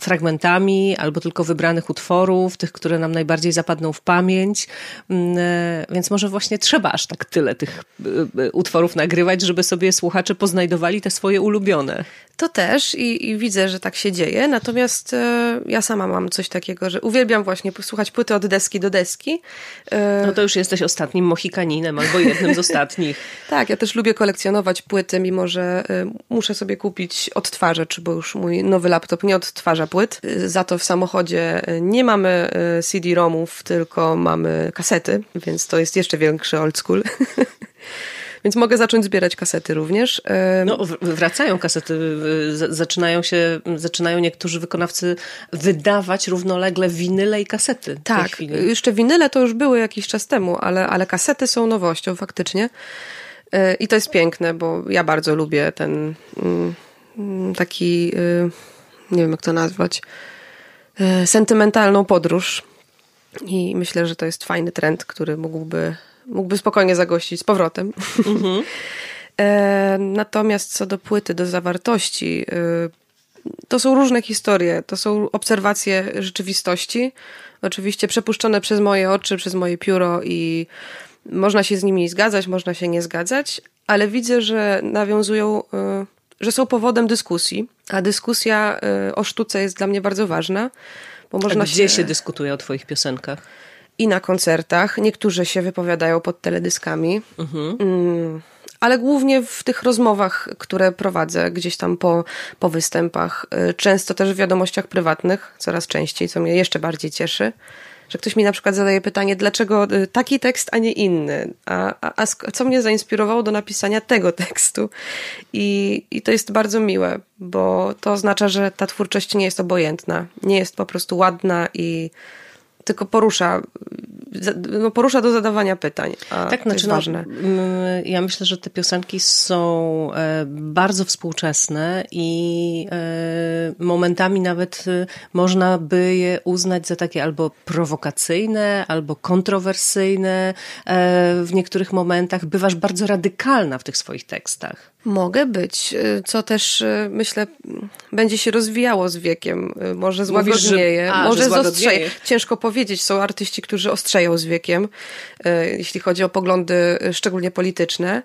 fragmentami albo tylko wybranych utworów, tych, które nam najbardziej zapadną w pamięć. Mm, e, więc może właśnie trzeba aż tak tyle tych e, e, utworów nagrywać, żeby sobie słuchacze poznajdowali te swoje ulubione. To też i, i widzę, że tak się dzieje, natomiast e, ja sama mam coś takiego, że uwielbiam właśnie posłuchać płyty od deski do deski. E... No to już jesteś ostatnim mohikaninem albo jednym z ostatnich. tak, ja też lubię kolekcjonować płyty, mimo że e, muszę sobie kupić odtwarzacz, bo już mój nowy laptop nie odtwarza płyt. E, za to w samochodzie e, nie mamy CD-ROMów, tylko mamy kasety, więc to jest jeszcze większy old school. Więc mogę zacząć zbierać kasety również. No, wracają kasety, zaczynają się, zaczynają niektórzy wykonawcy wydawać równolegle winyle i kasety. Tak, jeszcze winyle to już były jakiś czas temu, ale, ale kasety są nowością faktycznie. I to jest piękne, bo ja bardzo lubię ten mm, taki, nie wiem jak to nazwać, e, sentymentalną podróż. I myślę, że to jest fajny trend, który mógłby mógłby spokojnie zagościć z powrotem. Mhm. e, natomiast co do płyty, do zawartości, e, to są różne historie, to są obserwacje rzeczywistości, oczywiście przepuszczone przez moje oczy, przez moje pióro i można się z nimi zgadzać, można się nie zgadzać, ale widzę, że nawiązują, że są powodem dyskusji, a dyskusja e, o sztuce jest dla mnie bardzo ważna. Bo można a gdzie się... się dyskutuje o twoich piosenkach? i na koncertach. Niektórzy się wypowiadają pod teledyskami. Mhm. Mm, ale głównie w tych rozmowach, które prowadzę gdzieś tam po, po występach, y, często też w wiadomościach prywatnych, coraz częściej, co mnie jeszcze bardziej cieszy, że ktoś mi na przykład zadaje pytanie, dlaczego y, taki tekst, a nie inny, a, a, a co mnie zainspirowało do napisania tego tekstu. I, I to jest bardzo miłe, bo to oznacza, że ta twórczość nie jest obojętna, nie jest po prostu ładna i tylko porusza, no porusza do zadawania pytań. A tak, to znaczy, no, ważne. ja myślę, że te piosenki są e, bardzo współczesne i e, momentami nawet e, można by je uznać za takie albo prowokacyjne, albo kontrowersyjne. W niektórych momentach bywasz bardzo radykalna w tych swoich tekstach. Mogę być, co też myślę będzie się rozwijało z wiekiem. Może złagodnieje, Mówisz, że, a, może zostrzeje. Ciężko powiedzieć, są artyści, którzy ostrzeją starzeją z wiekiem, jeśli chodzi o poglądy szczególnie polityczne.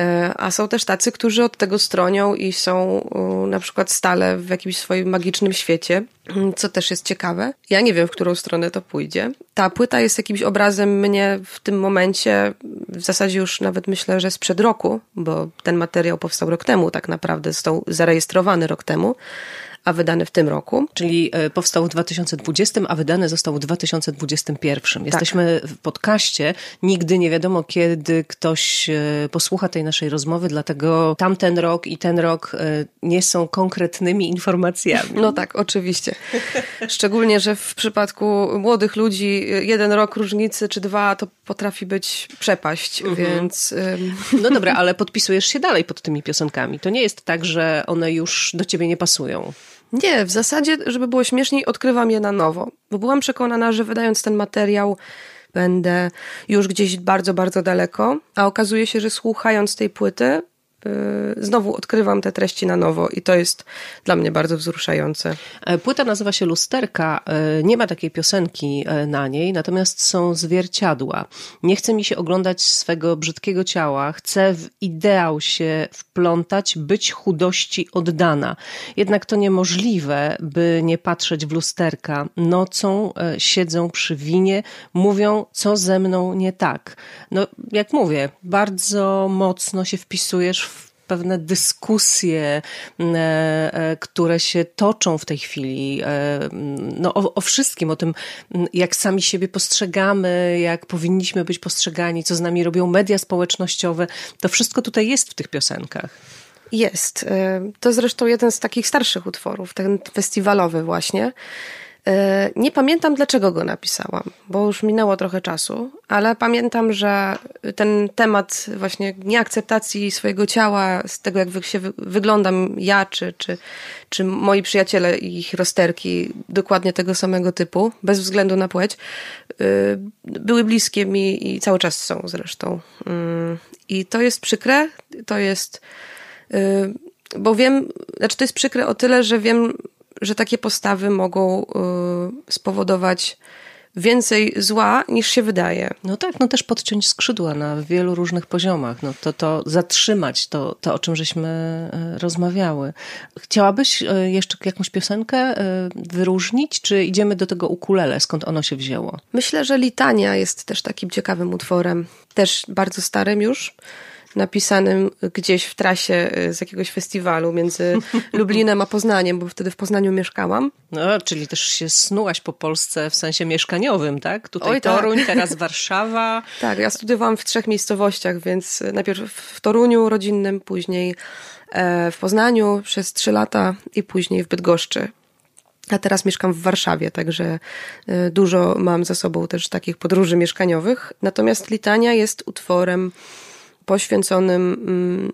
E, a są też tacy, którzy od tego stronią i są na przykład stale w jakimś swoim magicznym świecie, co też jest ciekawe. Ja nie wiem, w którą stronę to pójdzie. Ta płyta jest jakimś obrazem mnie w tym momencie, w zasadzie już nawet myślę, że sprzed roku, bo ten materiał powstał rok temu, tak naprawdę został zarejestrowany rok temu a wydany w tym roku. Czyli e, powstał w 2020, a wydany został w 2021. Jesteśmy tak. w podcaście. Nigdy nie wiadomo, kiedy ktoś e, posłucha tej naszej rozmowy, dlatego tamten rok i ten rok e, nie są konkretnymi informacjami. No tak, oczywiście. Szczególnie, że w przypadku młodych ludzi jeden rok różnicy czy dwa to potrafi być przepaść, mhm. więc... No dobra, ale podpisujesz się dalej pod tymi piosenkami. To nie jest tak, że one już do ciebie nie pasują. Nie, w zasadzie, żeby było śmieszniej, odkrywam je na nowo. Bo byłam przekonana, że wydając ten materiał będę już gdzieś bardzo, bardzo daleko, a okazuje się, że słuchając tej płyty, znowu odkrywam te treści na nowo i to jest dla mnie bardzo wzruszające. E, płyta nazywa się Lusterka. E, nie ma takiej piosenki e, na niej, natomiast są zwierciadła. Nie chce mi się oglądać swego brzydkiego ciała, chcę w ideał się wplątać, być chudości oddana. Jednak to niemożliwe, by nie patrzeć w lusterka. Nocą siedzą przy winie, mówią, co ze mną nie tak. No, jak mówię, bardzo mocno się wpisujesz w pewne dyskusje, mm, e, e, które się toczą w tej chwili, e, no, o, o, wszystkim, o tym, mm, jak sami siebie postrzegamy, jak powinniśmy być postrzegani, co z nami robią media społecznościowe. To wszystko tutaj jest w tych piosenkach. Jest. To zresztą jeden z takich starszych utworów, ten festiwalowy właśnie. E, nie pamiętam, dlaczego go napisałam, bo już minęło trochę czasu, ale pamiętam, że ten temat właśnie nieakceptacji swojego ciała, z tego jak się wyglądam ja, czy, czy, czy moi przyjaciele i ich rozterki dokładnie tego samego typu, bez względu na płeć, e, były bliskie mi i cały czas są zresztą. Mm, I to jest przykre, to jest e, bo wiem, znaczy to jest przykre o tyle, że wiem, że takie postawy mogą y, spowodować więcej zła niż się wydaje. No tak, no też podciąć skrzydła na wielu różnych poziomach. No to, to zatrzymać to, to, o czym żeśmy e, rozmawiały. Chciałabyś e, jeszcze jakąś piosenkę wyróżnić, czy idziemy do tego ukulele, skąd ono się wzięło? Myślę, że Litania jest też takim ciekawym utworem, też bardzo starym już napisanym gdzieś w trasie y, z jakiegoś festiwalu między Lublinem a Poznaniem, bo wtedy w Poznaniu mieszkałam. No, czyli też się snułaś po Polsce w sensie mieszkaniowym, tak? Tutaj Oj, tak. Toruń, teraz Warszawa. tak, ja studiowałam w trzech miejscowościach, więc najpierw w Toruniu rodzinnym, później e, w Poznaniu przez trzy lata i później w Bydgoszczy. A teraz mieszkam w Warszawie, także e, dużo mam za sobą też takich podróży mieszkaniowych. Natomiast Litania jest utworem poświęconym mm,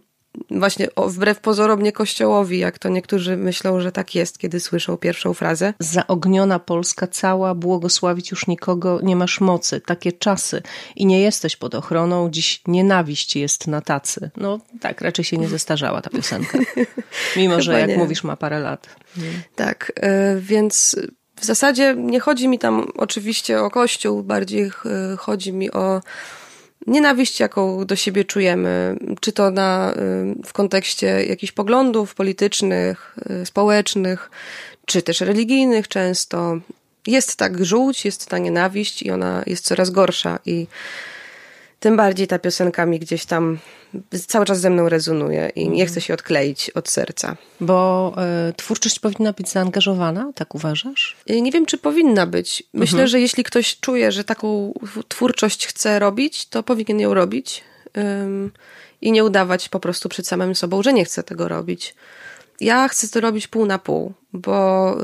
właśnie wbrew pozorom nie kościołowi, jak to niektórzy myślą, że tak jest, kiedy słyszą pierwszą frazę. Zaogniona Polska cała, błogosławić już nikogo nie masz mocy. Takie czasy i nie jesteś pod ochroną, dziś nienawiść jest na tacy. No tak, raczej się nie zestarzała ta piosenka. Mimo, że jak nie. mówisz ma parę lat. Tak, y, więc w zasadzie nie chodzi mi tam oczywiście o kościół, bardziej y, chodzi mi o nienawiść, jaką do siebie czujemy, czy to na, y, w kontekście jakichś poglądów politycznych, y, społecznych, czy też religijnych często. Jest tak żółć, jest ta nienawiść i ona jest coraz gorsza i tym bardziej ta piosenka mi gdzieś tam cały czas ze mną rezonuje i nie mhm. chcę się odkleić od serca. Bo y, twórczość powinna być zaangażowana, tak uważasz? E, nie wiem, czy powinna być. Myślę, mhm. że jeśli ktoś czuje, że taką twórczość chce robić, to powinien ją robić i nie udawać po prostu przed samym sobą, że nie chce tego robić. Ja chcę to robić pół na pół, bo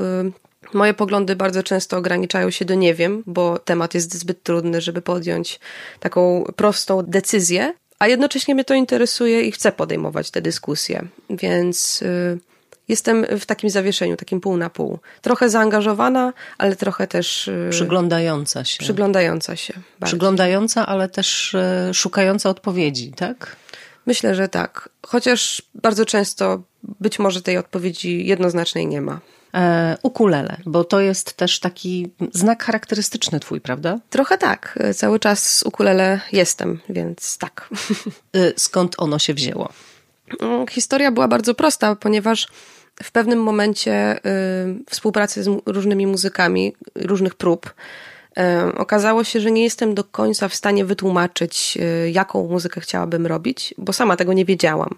Moje poglądy bardzo często ograniczają się do nie wiem, bo temat jest zbyt trudny, żeby podjąć taką prostą decyzję, a jednocześnie mnie to interesuje i chcę podejmować te dyskusje. Więc y, jestem w takim zawieszeniu, takim pół na pół. Trochę zaangażowana, ale trochę też. Y, przyglądająca się. Przyglądająca się. Bardziej. Przyglądająca, ale też y, szukająca odpowiedzi, tak? Myślę, że tak. Chociaż bardzo często być może tej odpowiedzi jednoznacznej nie ma. E, ukulele, bo to jest też taki znak charakterystyczny twój, prawda? Trochę tak. Cały czas ukulele jestem, więc tak. E, skąd ono się wzięło? No, historia była bardzo prosta, ponieważ w pewnym momencie y, współpracy z różnymi muzykami, różnych prób, y, okazało się, że nie jestem do końca w stanie wytłumaczyć, y, jaką muzykę chciałabym robić, bo sama tego nie wiedziałam.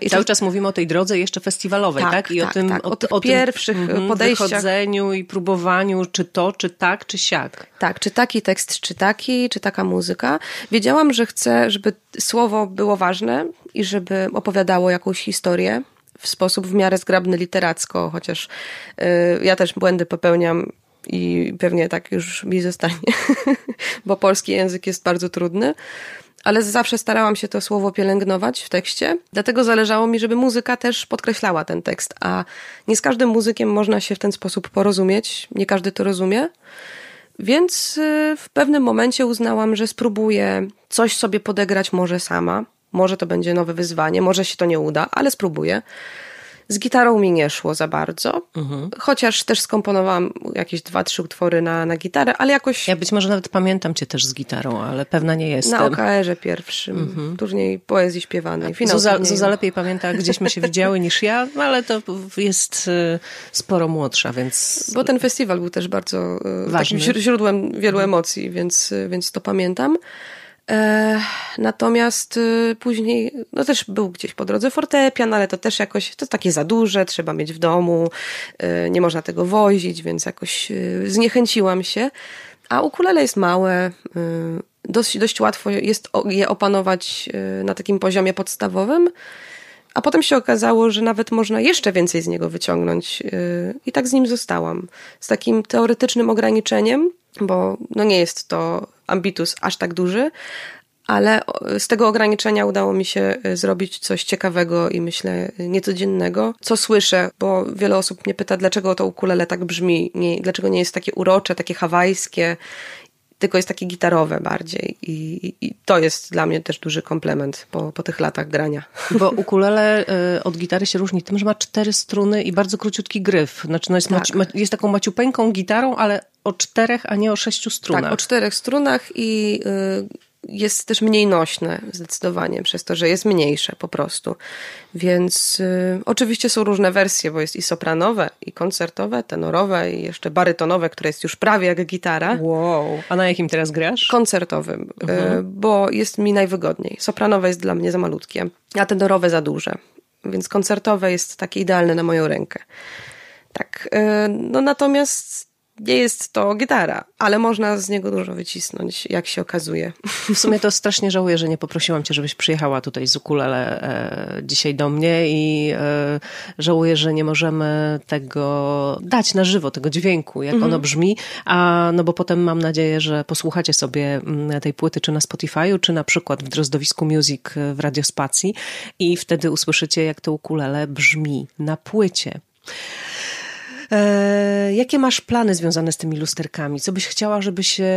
I Cały to... czas mówimy o tej drodze jeszcze festiwalowej, tak? tak? I tak, o tym, tak. O, o, o pierwszych tym, mhm, podejściach. wychodzeniu i próbowaniu, czy to, czy tak, czy siak. Tak, czy taki tekst, czy taki, czy taka muzyka. Wiedziałam, że chcę, żeby słowo było ważne i żeby opowiadało jakąś historię w sposób w miarę zgrabny literacko, chociaż y, ja też błędy popełniam i pewnie tak już mi zostanie, bo polski język jest bardzo trudny ale zawsze starałam się to słowo pielęgnować w tekście. Dlatego zależało mi, żeby muzyka też podkreślała ten tekst, a nie z każdym muzykiem można się w ten sposób porozumieć, nie każdy to rozumie. Więc y, w pewnym momencie uznałam, że spróbuję coś sobie podegrać może sama. Może to będzie nowe wyzwanie, może się to nie uda, ale spróbuję. Z gitarą mi nie szło za bardzo, mhm. chociaż też skomponowałam jakieś dwa, trzy utwory na, na gitarę, ale jakoś... Ja być może nawet pamiętam cię też z gitarą, ale pewna nie jestem. Na OKR-ze pierwszym, mhm. turniej poezji śpiewanej. Zuza, Zuza lepiej pamięta, gdzieśmy się widziały niż ja, ale to jest y, sporo młodsza, więc... Bo ten festiwal był też bardzo y, takim źródłem wielu emocji, więc, y, więc to pamiętam. E, natomiast y, później, no też był gdzieś po drodze fortepian, ale to też jakoś, to takie za duże, trzeba mieć w domu, y, nie można tego wozić, więc jakoś y, zniechęciłam się. A ukulele jest małe, dość, dość łatwo jest je opanować na takim poziomie podstawowym. A potem się okazało, że nawet można jeszcze więcej z niego wyciągnąć. I tak z nim zostałam. Z takim teoretycznym ograniczeniem, bo no nie jest to ambitus aż tak duży, ale z tego ograniczenia udało mi się y, zrobić coś ciekawego i myślę niecodziennego, co słyszę, bo wiele osób mnie pyta, dlaczego to ukulele tak brzmi, nie, dlaczego nie jest takie urocze, takie hawajskie tylko jest takie gitarowe bardziej I, i, to jest dla mnie też duży komplement po, po tych latach grania. Bo ukulele y, od gitary się różni tym, że ma cztery struny i bardzo króciutki gryf. Znaczy no jest, tak. maci, jest taką maciupeńką gitarą, ale o czterech, a nie o sześciu strunach. Tak, o czterech strunach i y, jest też mniej nośne zdecydowanie, przez to, że jest mniejsze po prostu. Więc y, oczywiście są różne wersje, bo jest i sopranowe, i koncertowe, tenorowe, i jeszcze barytonowe, które jest już prawie jak gitara. Wow. A na jakim teraz grasz? Koncertowym, y, mhm. bo jest mi najwygodniej. Sopranowe jest dla mnie za malutkie, a tenorowe za duże. Więc koncertowe jest takie idealne na moją rękę. Tak. Y, no natomiast nie jest to gitara, ale można z niego dużo wycisnąć, jak się okazuje. W sumie to strasznie żałuję, że nie poprosiłam cię, żebyś przyjechała tutaj z ukulele e, dzisiaj do mnie i e, żałuję, że nie możemy tego dać na żywo, tego dźwięku, jak mhm. ono brzmi, a no bo potem mam nadzieję, że posłuchacie sobie mm, tej płyty czy na Spotify'u, czy na przykład w Drozdowisku Music w Radiospacji i wtedy usłyszycie, jak to ukulele brzmi na płycie. E, jakie masz plany związane z tymi lusterkami? Co byś chciała, żeby się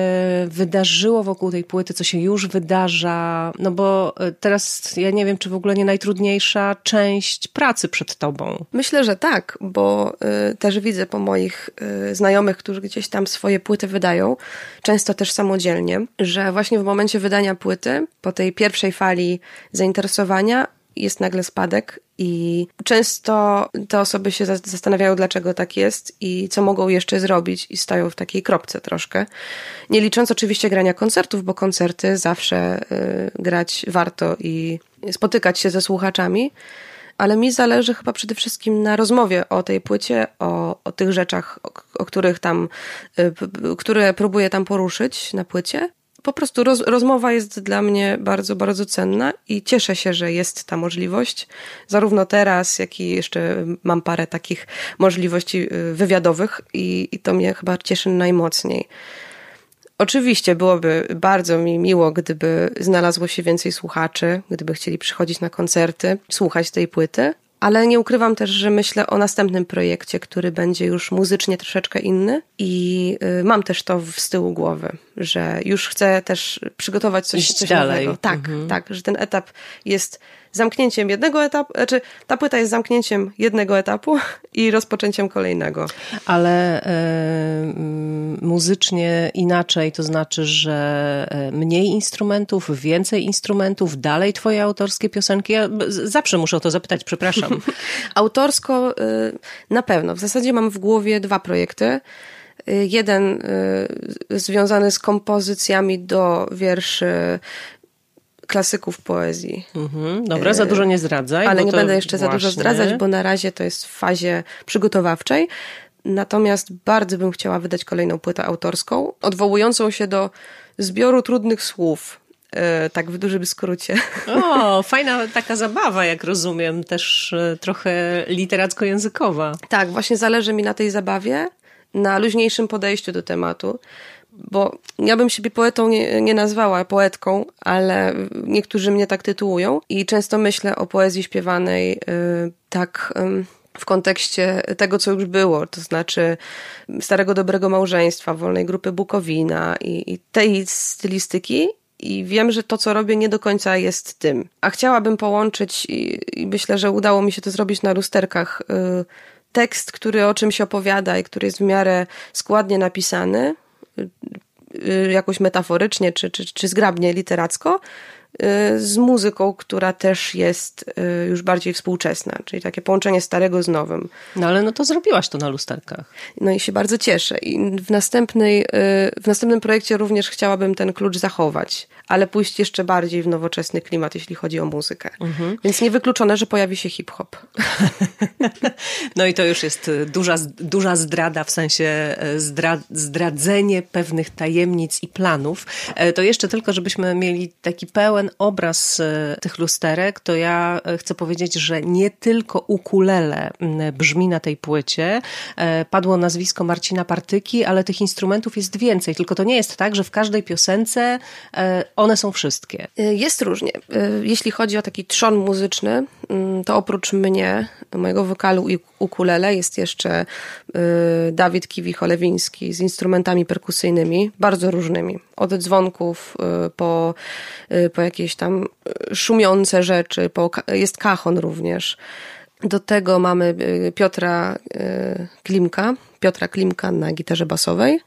wydarzyło wokół tej płyty, co się już wydarza? No bo e, teraz ja nie wiem, czy w ogóle nie najtrudniejsza część pracy przed tobą. Myślę, że tak, bo y, też widzę po moich znajomych, którzy gdzieś tam swoje płyty wydają, często też samodzielnie, że właśnie w momencie wydania płyty, po tej pierwszej fali zainteresowania, jest nagle spadek i często te osoby się zastanawiają, dlaczego tak jest i co mogą jeszcze zrobić i stają w takiej kropce troszkę. Nie licząc oczywiście grania koncertów, bo koncerty zawsze y, grać warto i spotykać się ze słuchaczami, ale mi zależy chyba przede wszystkim na rozmowie o tej płycie, o, o tych rzeczach, o, o których tam, y, które próbuję tam poruszyć na płycie po prostu roz, rozmowa jest dla mnie bardzo, bardzo cenna i cieszę się, że jest ta możliwość. Zarówno teraz, jak i jeszcze mam parę takich możliwości y, wywiadowych i, i to mnie chyba cieszy najmocniej. Oczywiście byłoby bardzo mi miło, gdyby znalazło się więcej słuchaczy, gdyby chcieli przychodzić na koncerty, słuchać tej płyty, ale nie ukrywam też, że myślę o następnym projekcie, który będzie już muzycznie troszeczkę inny i y, mam też to z tyłu głowy że już chcę też przygotować coś, Iść coś dalej. nowego. Tak, mhm. tak, że ten etap jest zamknięciem jednego etapu, znaczy ta płyta jest zamknięciem jednego etapu i rozpoczęciem kolejnego. Ale e, muzycznie inaczej, to znaczy, że e, mniej instrumentów, więcej instrumentów, dalej twoje autorskie piosenki. Ja zawsze muszę o to zapytać, przepraszam. Autorsko y, na pewno. W zasadzie mam w głowie dwa projekty. Jeden y, związany z kompozycjami do wierszy klasyków poezji. Mhm, dobra, za dużo nie zdradzaj. Ale nie będę jeszcze właśnie... za dużo zdradzać, bo na razie to jest w fazie przygotowawczej. Natomiast bardzo bym chciała wydać kolejną płytę autorską, odwołującą się do zbioru trudnych słów. E, tak w dużym skrócie. O, fajna taka zabawa, jak rozumiem, też e, trochę literacko-językowa. Tak, właśnie zależy mi na tej zabawie, na luźniejszym podejściu do tematu bo ja bym siebie poetą nie, nie nazwała, poetką, ale niektórzy mnie tak tytułują i często myślę o poezji śpiewanej y, tak w kontekście tego, co już było, to znaczy Starego Dobrego Małżeństwa, Wolnej Grupy Bukowina i, i tej stylistyki i wiem, że to, co robię, nie do końca jest tym. A chciałabym połączyć, i, i myślę, że udało mi się to zrobić na lusterkach, y, tekst, który o czymś opowiada i który jest w miarę składnie napisany, jakoś metaforycznie czy, czy, czy zgrabnie literacko, y, z muzyką, która też jest y, już bardziej współczesna, czyli takie połączenie starego z nowym. No ale no to zrobiłaś to na lusterkach. No i się bardzo cieszę. I w, następnej, w następnym projekcie również chciałabym ten klucz zachować ale pójść jeszcze bardziej w nowoczesny klimat, jeśli chodzi o muzykę. Mhm. Więc niewykluczone, że pojawi się hip-hop. No i to już jest duża, duża zdrada, w sensie e, zdra, zdradzenie pewnych tajemnic i planów. E, to jeszcze tylko, żebyśmy mieli taki pełen obraz e, tych lusterek, to ja chcę powiedzieć, że nie tylko ukulele brzmi na tej płycie. Padło nazwisko Marcina Partyki, ale tych instrumentów jest więcej. Tylko to nie jest tak, że w każdej piosence one są wszystkie. Y, jest różnie. Y, jeśli chodzi o taki trzon muzyczny, mm, to oprócz mnie, mojego wokalu i ukulele jest jeszcze y, Dawid Kiwi-Cholewiński z instrumentami perkusyjnymi, bardzo różnymi. Od dzwonków po, po jakieś tam szumiące rzeczy, po, jest kachon również. Do tego mamy Piotra Klimka, Piotra Klimka na gitarze basowej.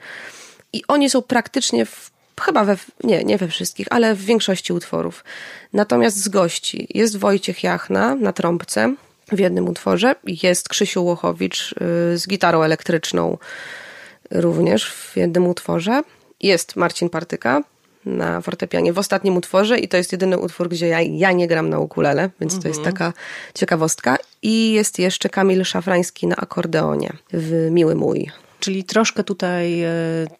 I oni są praktycznie w Chyba we, nie, nie we wszystkich, ale w większości utworów. Natomiast z gości jest Wojciech Jachna na trąbce w jednym utworze, jest Krzysiu Łochowicz y, z gitarą elektryczną również w jednym utworze. Jest Marcin Partyka na fortepianie w ostatnim utworze i to jest jedyny utwór, gdzie ja, ja nie gram na ukulele, więc mhm. to jest mhm. taka ciekawostka. I jest jeszcze Kamil Szafrański na akordeonie w Miły Mój. Czyli troszkę tutaj e,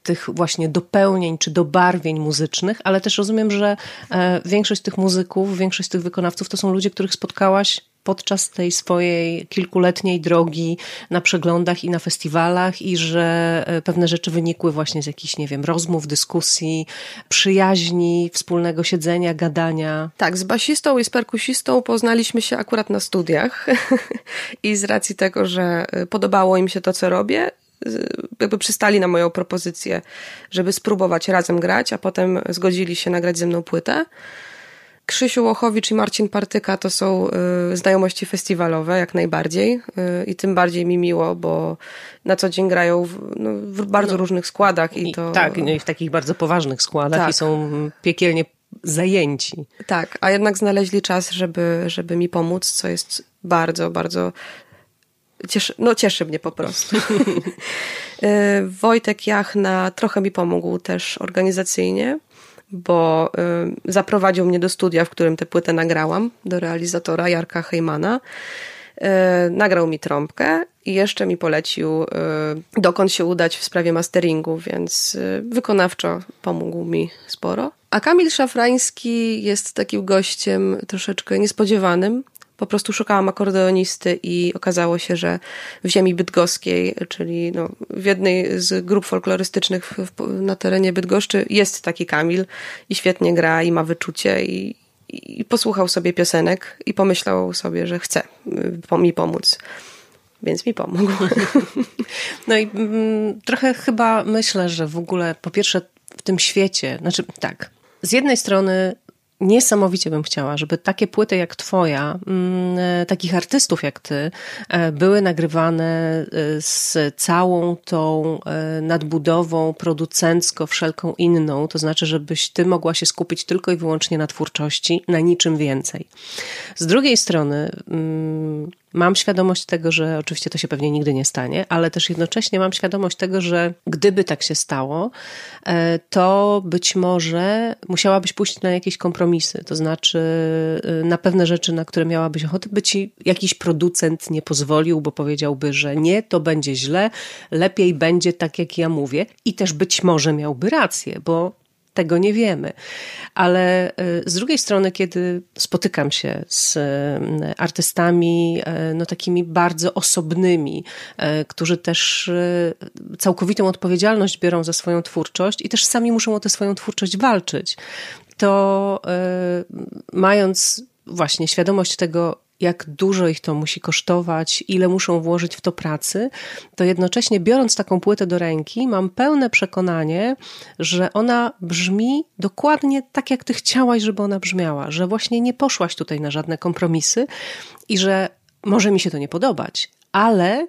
tych właśnie dopełnień czy dobarwień muzycznych, ale też rozumiem, że e, większość tych muzyków, większość tych wykonawców to są ludzie, których spotkałaś podczas tej swojej kilkuletniej drogi na przeglądach i na festiwalach i że e, pewne rzeczy wynikły właśnie z jakichś, nie wiem, rozmów, dyskusji, przyjaźni, wspólnego siedzenia, gadania. Tak, z basistą i z perkusistą poznaliśmy się akurat na studiach i z racji tego, że podobało im się to, co robię, jakby przystali na moją propozycję, żeby spróbować razem grać, a potem zgodzili się nagrać ze mną płytę. Krzysiu Łochowicz i Marcin Partyka to są y, znajomości festiwalowe, jak najbardziej. Y, I tym bardziej mi miło, bo na co dzień grają w, no, w bardzo no, różnych składach. I, to... Tak, no i w takich bardzo poważnych składach tak. i są piekielnie zajęci. Tak, a jednak znaleźli czas, żeby, żeby mi pomóc, co jest bardzo, bardzo cieszy, no cieszy mnie po prostu. E, Wojtek Jachna trochę mi pomógł też organizacyjnie, bo y, zaprowadził mnie do studia, w którym tę płytę nagrałam, do realizatora Jarka Hejmana. Y, nagrał mi trąbkę i jeszcze mi polecił, dokąd się udać w sprawie masteringu, więc wykonawczo pomógł mi sporo. A Kamil Szafrański jest takim gościem troszeczkę niespodziewanym, po prostu szukałam akordeonisty i okazało się, że w ziemi bydgoskiej, czyli no, w jednej z grup folklorystycznych na terenie Bydgoszczy jest taki Kamil i świetnie gra i ma wyczucie i, i posłuchał sobie piosenek i pomyślał sobie, że chce y, mi pomóc. Więc mi pomógł. No i mm, trochę chyba myślę, że w ogóle po pierwsze w tym świecie, znaczy tak, z jednej strony niesamowicie bym chciała, żeby takie płyty jak twoja, mm, e, takich artystów jak ty, e, były nagrywane e, z całą tą nadbudową producencko wszelką inną, to znaczy, żebyś ty mogła się skupić tylko i wyłącznie na twórczości, na niczym więcej. Z drugiej strony, mm, Mam świadomość tego, że oczywiście to się pewnie nigdy nie stanie, ale też jednocześnie mam świadomość tego, że gdyby tak się stało, e, to być może musiałabyś pójść na jakieś kompromisy. To znaczy, e, na pewne rzeczy, na które miałabyś ochotę, by ci jakiś producent nie pozwolił, bo powiedziałby, że nie, to będzie źle, lepiej będzie tak, jak ja mówię. I też być może miałby rację, bo tego nie wiemy. Ale y, z drugiej strony, kiedy spotykam się z y, artystami, y, no takimi bardzo osobnymi, którzy też całkowitą odpowiedzialność biorą za swoją twórczość i też sami muszą o tę swoją twórczość walczyć, to mając właśnie świadomość tego, jak dużo ich to musi kosztować, ile muszą włożyć w to pracy, to jednocześnie biorąc taką płytę do ręki, mam pełne przekonanie, że ona brzmi dokładnie tak, jak ty chciałaś, żeby ona brzmiała, że właśnie nie poszłaś tutaj na żadne kompromisy i że może mi się to nie podobać, ale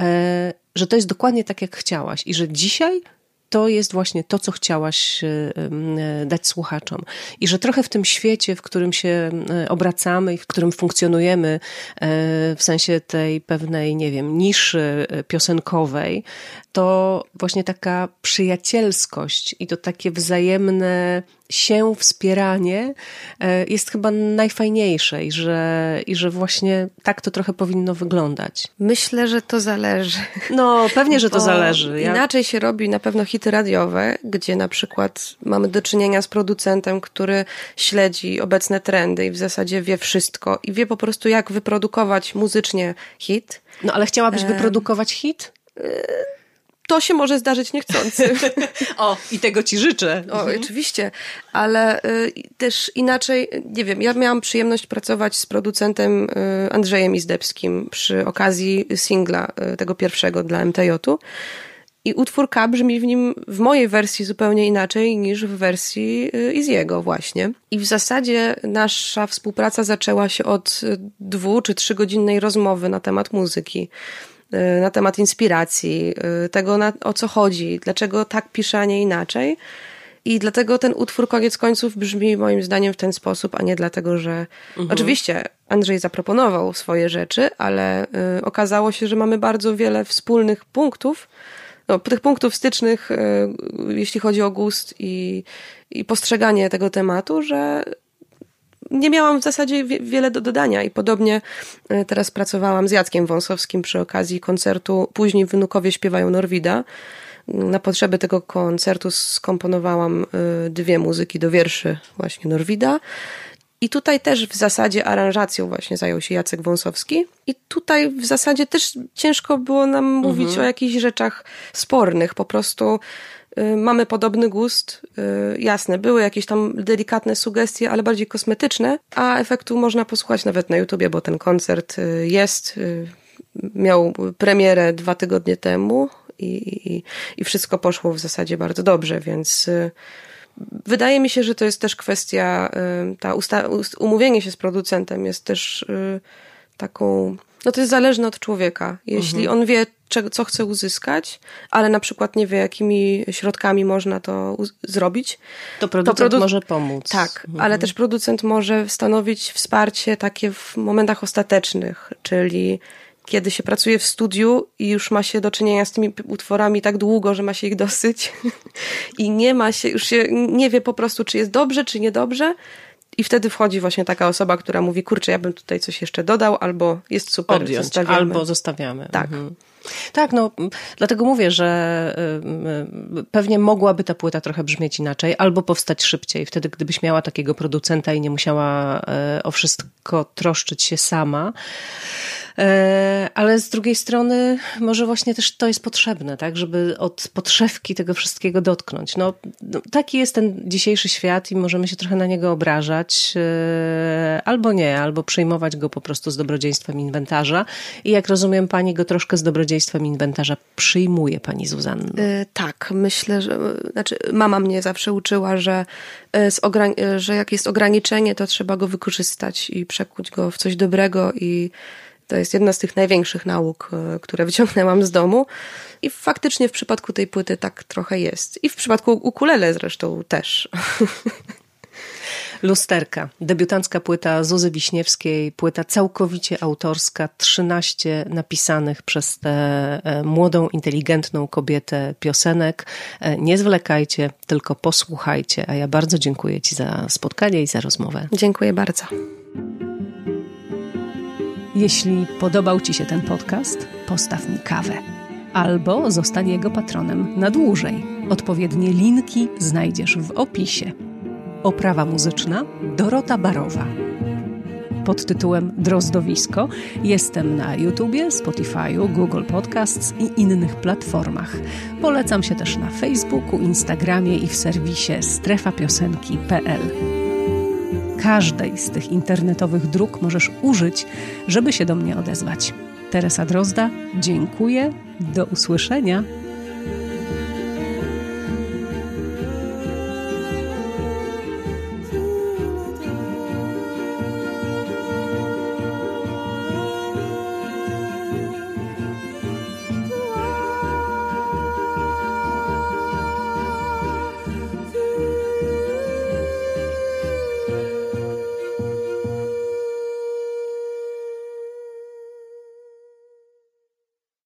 e, że to jest dokładnie tak, jak chciałaś i że dzisiaj to jest właśnie to, co chciałaś e, e, dać słuchaczom. I że trochę w tym świecie, w którym się e, obracamy i w którym funkcjonujemy, w sensie tej pewnej, nie wiem, niszy piosenkowej, to właśnie taka przyjacielskość i to takie wzajemne się wspieranie e, jest chyba najfajniejsze i że, i że właśnie tak to trochę powinno wyglądać. Myślę, że to zależy. No, pewnie, że to zależy. Ja... Inaczej się robi na pewno hity radiowe, gdzie na przykład mamy do czynienia z producentem, który śledzi obecne trendy i w zasadzie wie wszystko i wie po prostu jak wyprodukować muzycznie hit. No, ale chciałabyś wyprodukować hit? To się może zdarzyć niechcący. o, i tego ci życzę. O, mhm. oczywiście, ale y, też inaczej, nie wiem, ja miałam przyjemność pracować z producentem y, Andrzejem Izdebskim przy okazji singla y, tego pierwszego dla MTJ-u. I utwór K brzmi w nim, w mojej wersji zupełnie inaczej niż w wersji y, Iziego właśnie. I w zasadzie nasza współpraca zaczęła się od y, dwu czy trzygodzinnej rozmowy na temat muzyki. Y, na temat inspiracji, y, tego na, o co chodzi, dlaczego tak pisze, a nie inaczej. I dlatego ten utwór koniec końców brzmi moim zdaniem w ten sposób, a nie dlatego, że mhm. oczywiście Andrzej zaproponował swoje rzeczy, ale y, okazało się, że mamy bardzo wiele wspólnych punktów, no, tych punktów stycznych, y, jeśli chodzi o gust i, i postrzeganie tego tematu, że nie miałam w zasadzie wiele do dodania i podobnie e, teraz pracowałam z Jackiem Wąsowskim przy okazji koncertu Później Wynukowie śpiewają Norwida. Na potrzeby tego koncertu skomponowałam e, dwie muzyki do wierszy właśnie Norwida. I tutaj też w zasadzie aranżacją właśnie zajął się Jacek Wąsowski. I tutaj w zasadzie też ciężko było nam mówić mhm. o jakichś rzeczach spornych. Po prostu mamy podobny gust. Y, jasne, były jakieś tam delikatne sugestie, ale bardziej kosmetyczne, a efektu można posłuchać nawet na YouTubie, bo ten koncert y, jest. Miał premierę dwa tygodnie temu i, i, i wszystko poszło w zasadzie bardzo dobrze, więc wydaje mi się, że to jest też kwestia, ta usta- umówienie się z producentem jest też taką no to jest zależne od człowieka. Jeśli mhm. on wie, czego, co chce uzyskać, ale na przykład nie wie, jakimi środkami można to zrobić. To producent to produ może pomóc. Tak, mhm. ale też producent może stanowić wsparcie takie w momentach ostatecznych, czyli kiedy się pracuje w studiu i już ma się do czynienia z tymi utworami tak długo, że ma się ich dosyć i nie ma się, już się nie wie po prostu, czy jest dobrze, czy niedobrze, i wtedy wchodzi właśnie taka osoba, która mówi, kurczę, ja bym tutaj coś jeszcze dodał, albo jest super, Odjąć, zostawiamy. albo zostawiamy. Tak. Mhm. Tak, no dlatego mówię, że y, y, pewnie mogłaby ta płyta trochę brzmieć inaczej, albo powstać szybciej. Wtedy, gdybyś miała takiego producenta i nie musiała y, o wszystko troszczyć się sama. E, ale z drugiej strony może właśnie też to jest potrzebne, tak, żeby od podszewki tego wszystkiego dotknąć. No, no, taki jest ten dzisiejszy świat i możemy się trochę na niego obrażać, e, albo nie, albo przyjmować go po prostu z dobrodziejstwem inwentarza i jak rozumiem, pani go troszkę z dobrodziejstwem inwentarza przyjmuje pani Zuzanna? Yy, tak, myślę, że znaczy mama mnie zawsze uczyła, że, yy, że jak jest ograniczenie, to trzeba go wykorzystać i przekuć go w coś dobrego i to jest jedna z tych największych nauk, które wyciągnęłam z domu. I faktycznie w przypadku tej płyty tak trochę jest. I w przypadku ukulele zresztą też. Lusterka, debiutancka płyta Zuzy Wiśniewskiej, płyta całkowicie autorska, 13 napisanych przez tę e, młodą, inteligentną kobietę piosenek. E, nie zwlekajcie, tylko posłuchajcie, a ja bardzo dziękuję Ci za spotkanie i za rozmowę. Dziękuję bardzo. Jeśli podobał Ci się ten podcast, postaw mi kawę albo zostań jego patronem na dłużej. Odpowiednie linki znajdziesz w opisie. Oprawa muzyczna Dorota Barowa. Pod tytułem Drozdowisko jestem na YouTubie, Spotify'u, Google Podcasts i innych platformach. Polecam się też na Facebooku, Instagramie i w serwisie strefapiosenki.pl. Każdej z tych internetowych dróg możesz użyć, żeby się do mnie odezwać. Teresa Drozda, dziękuję. Do usłyszenia.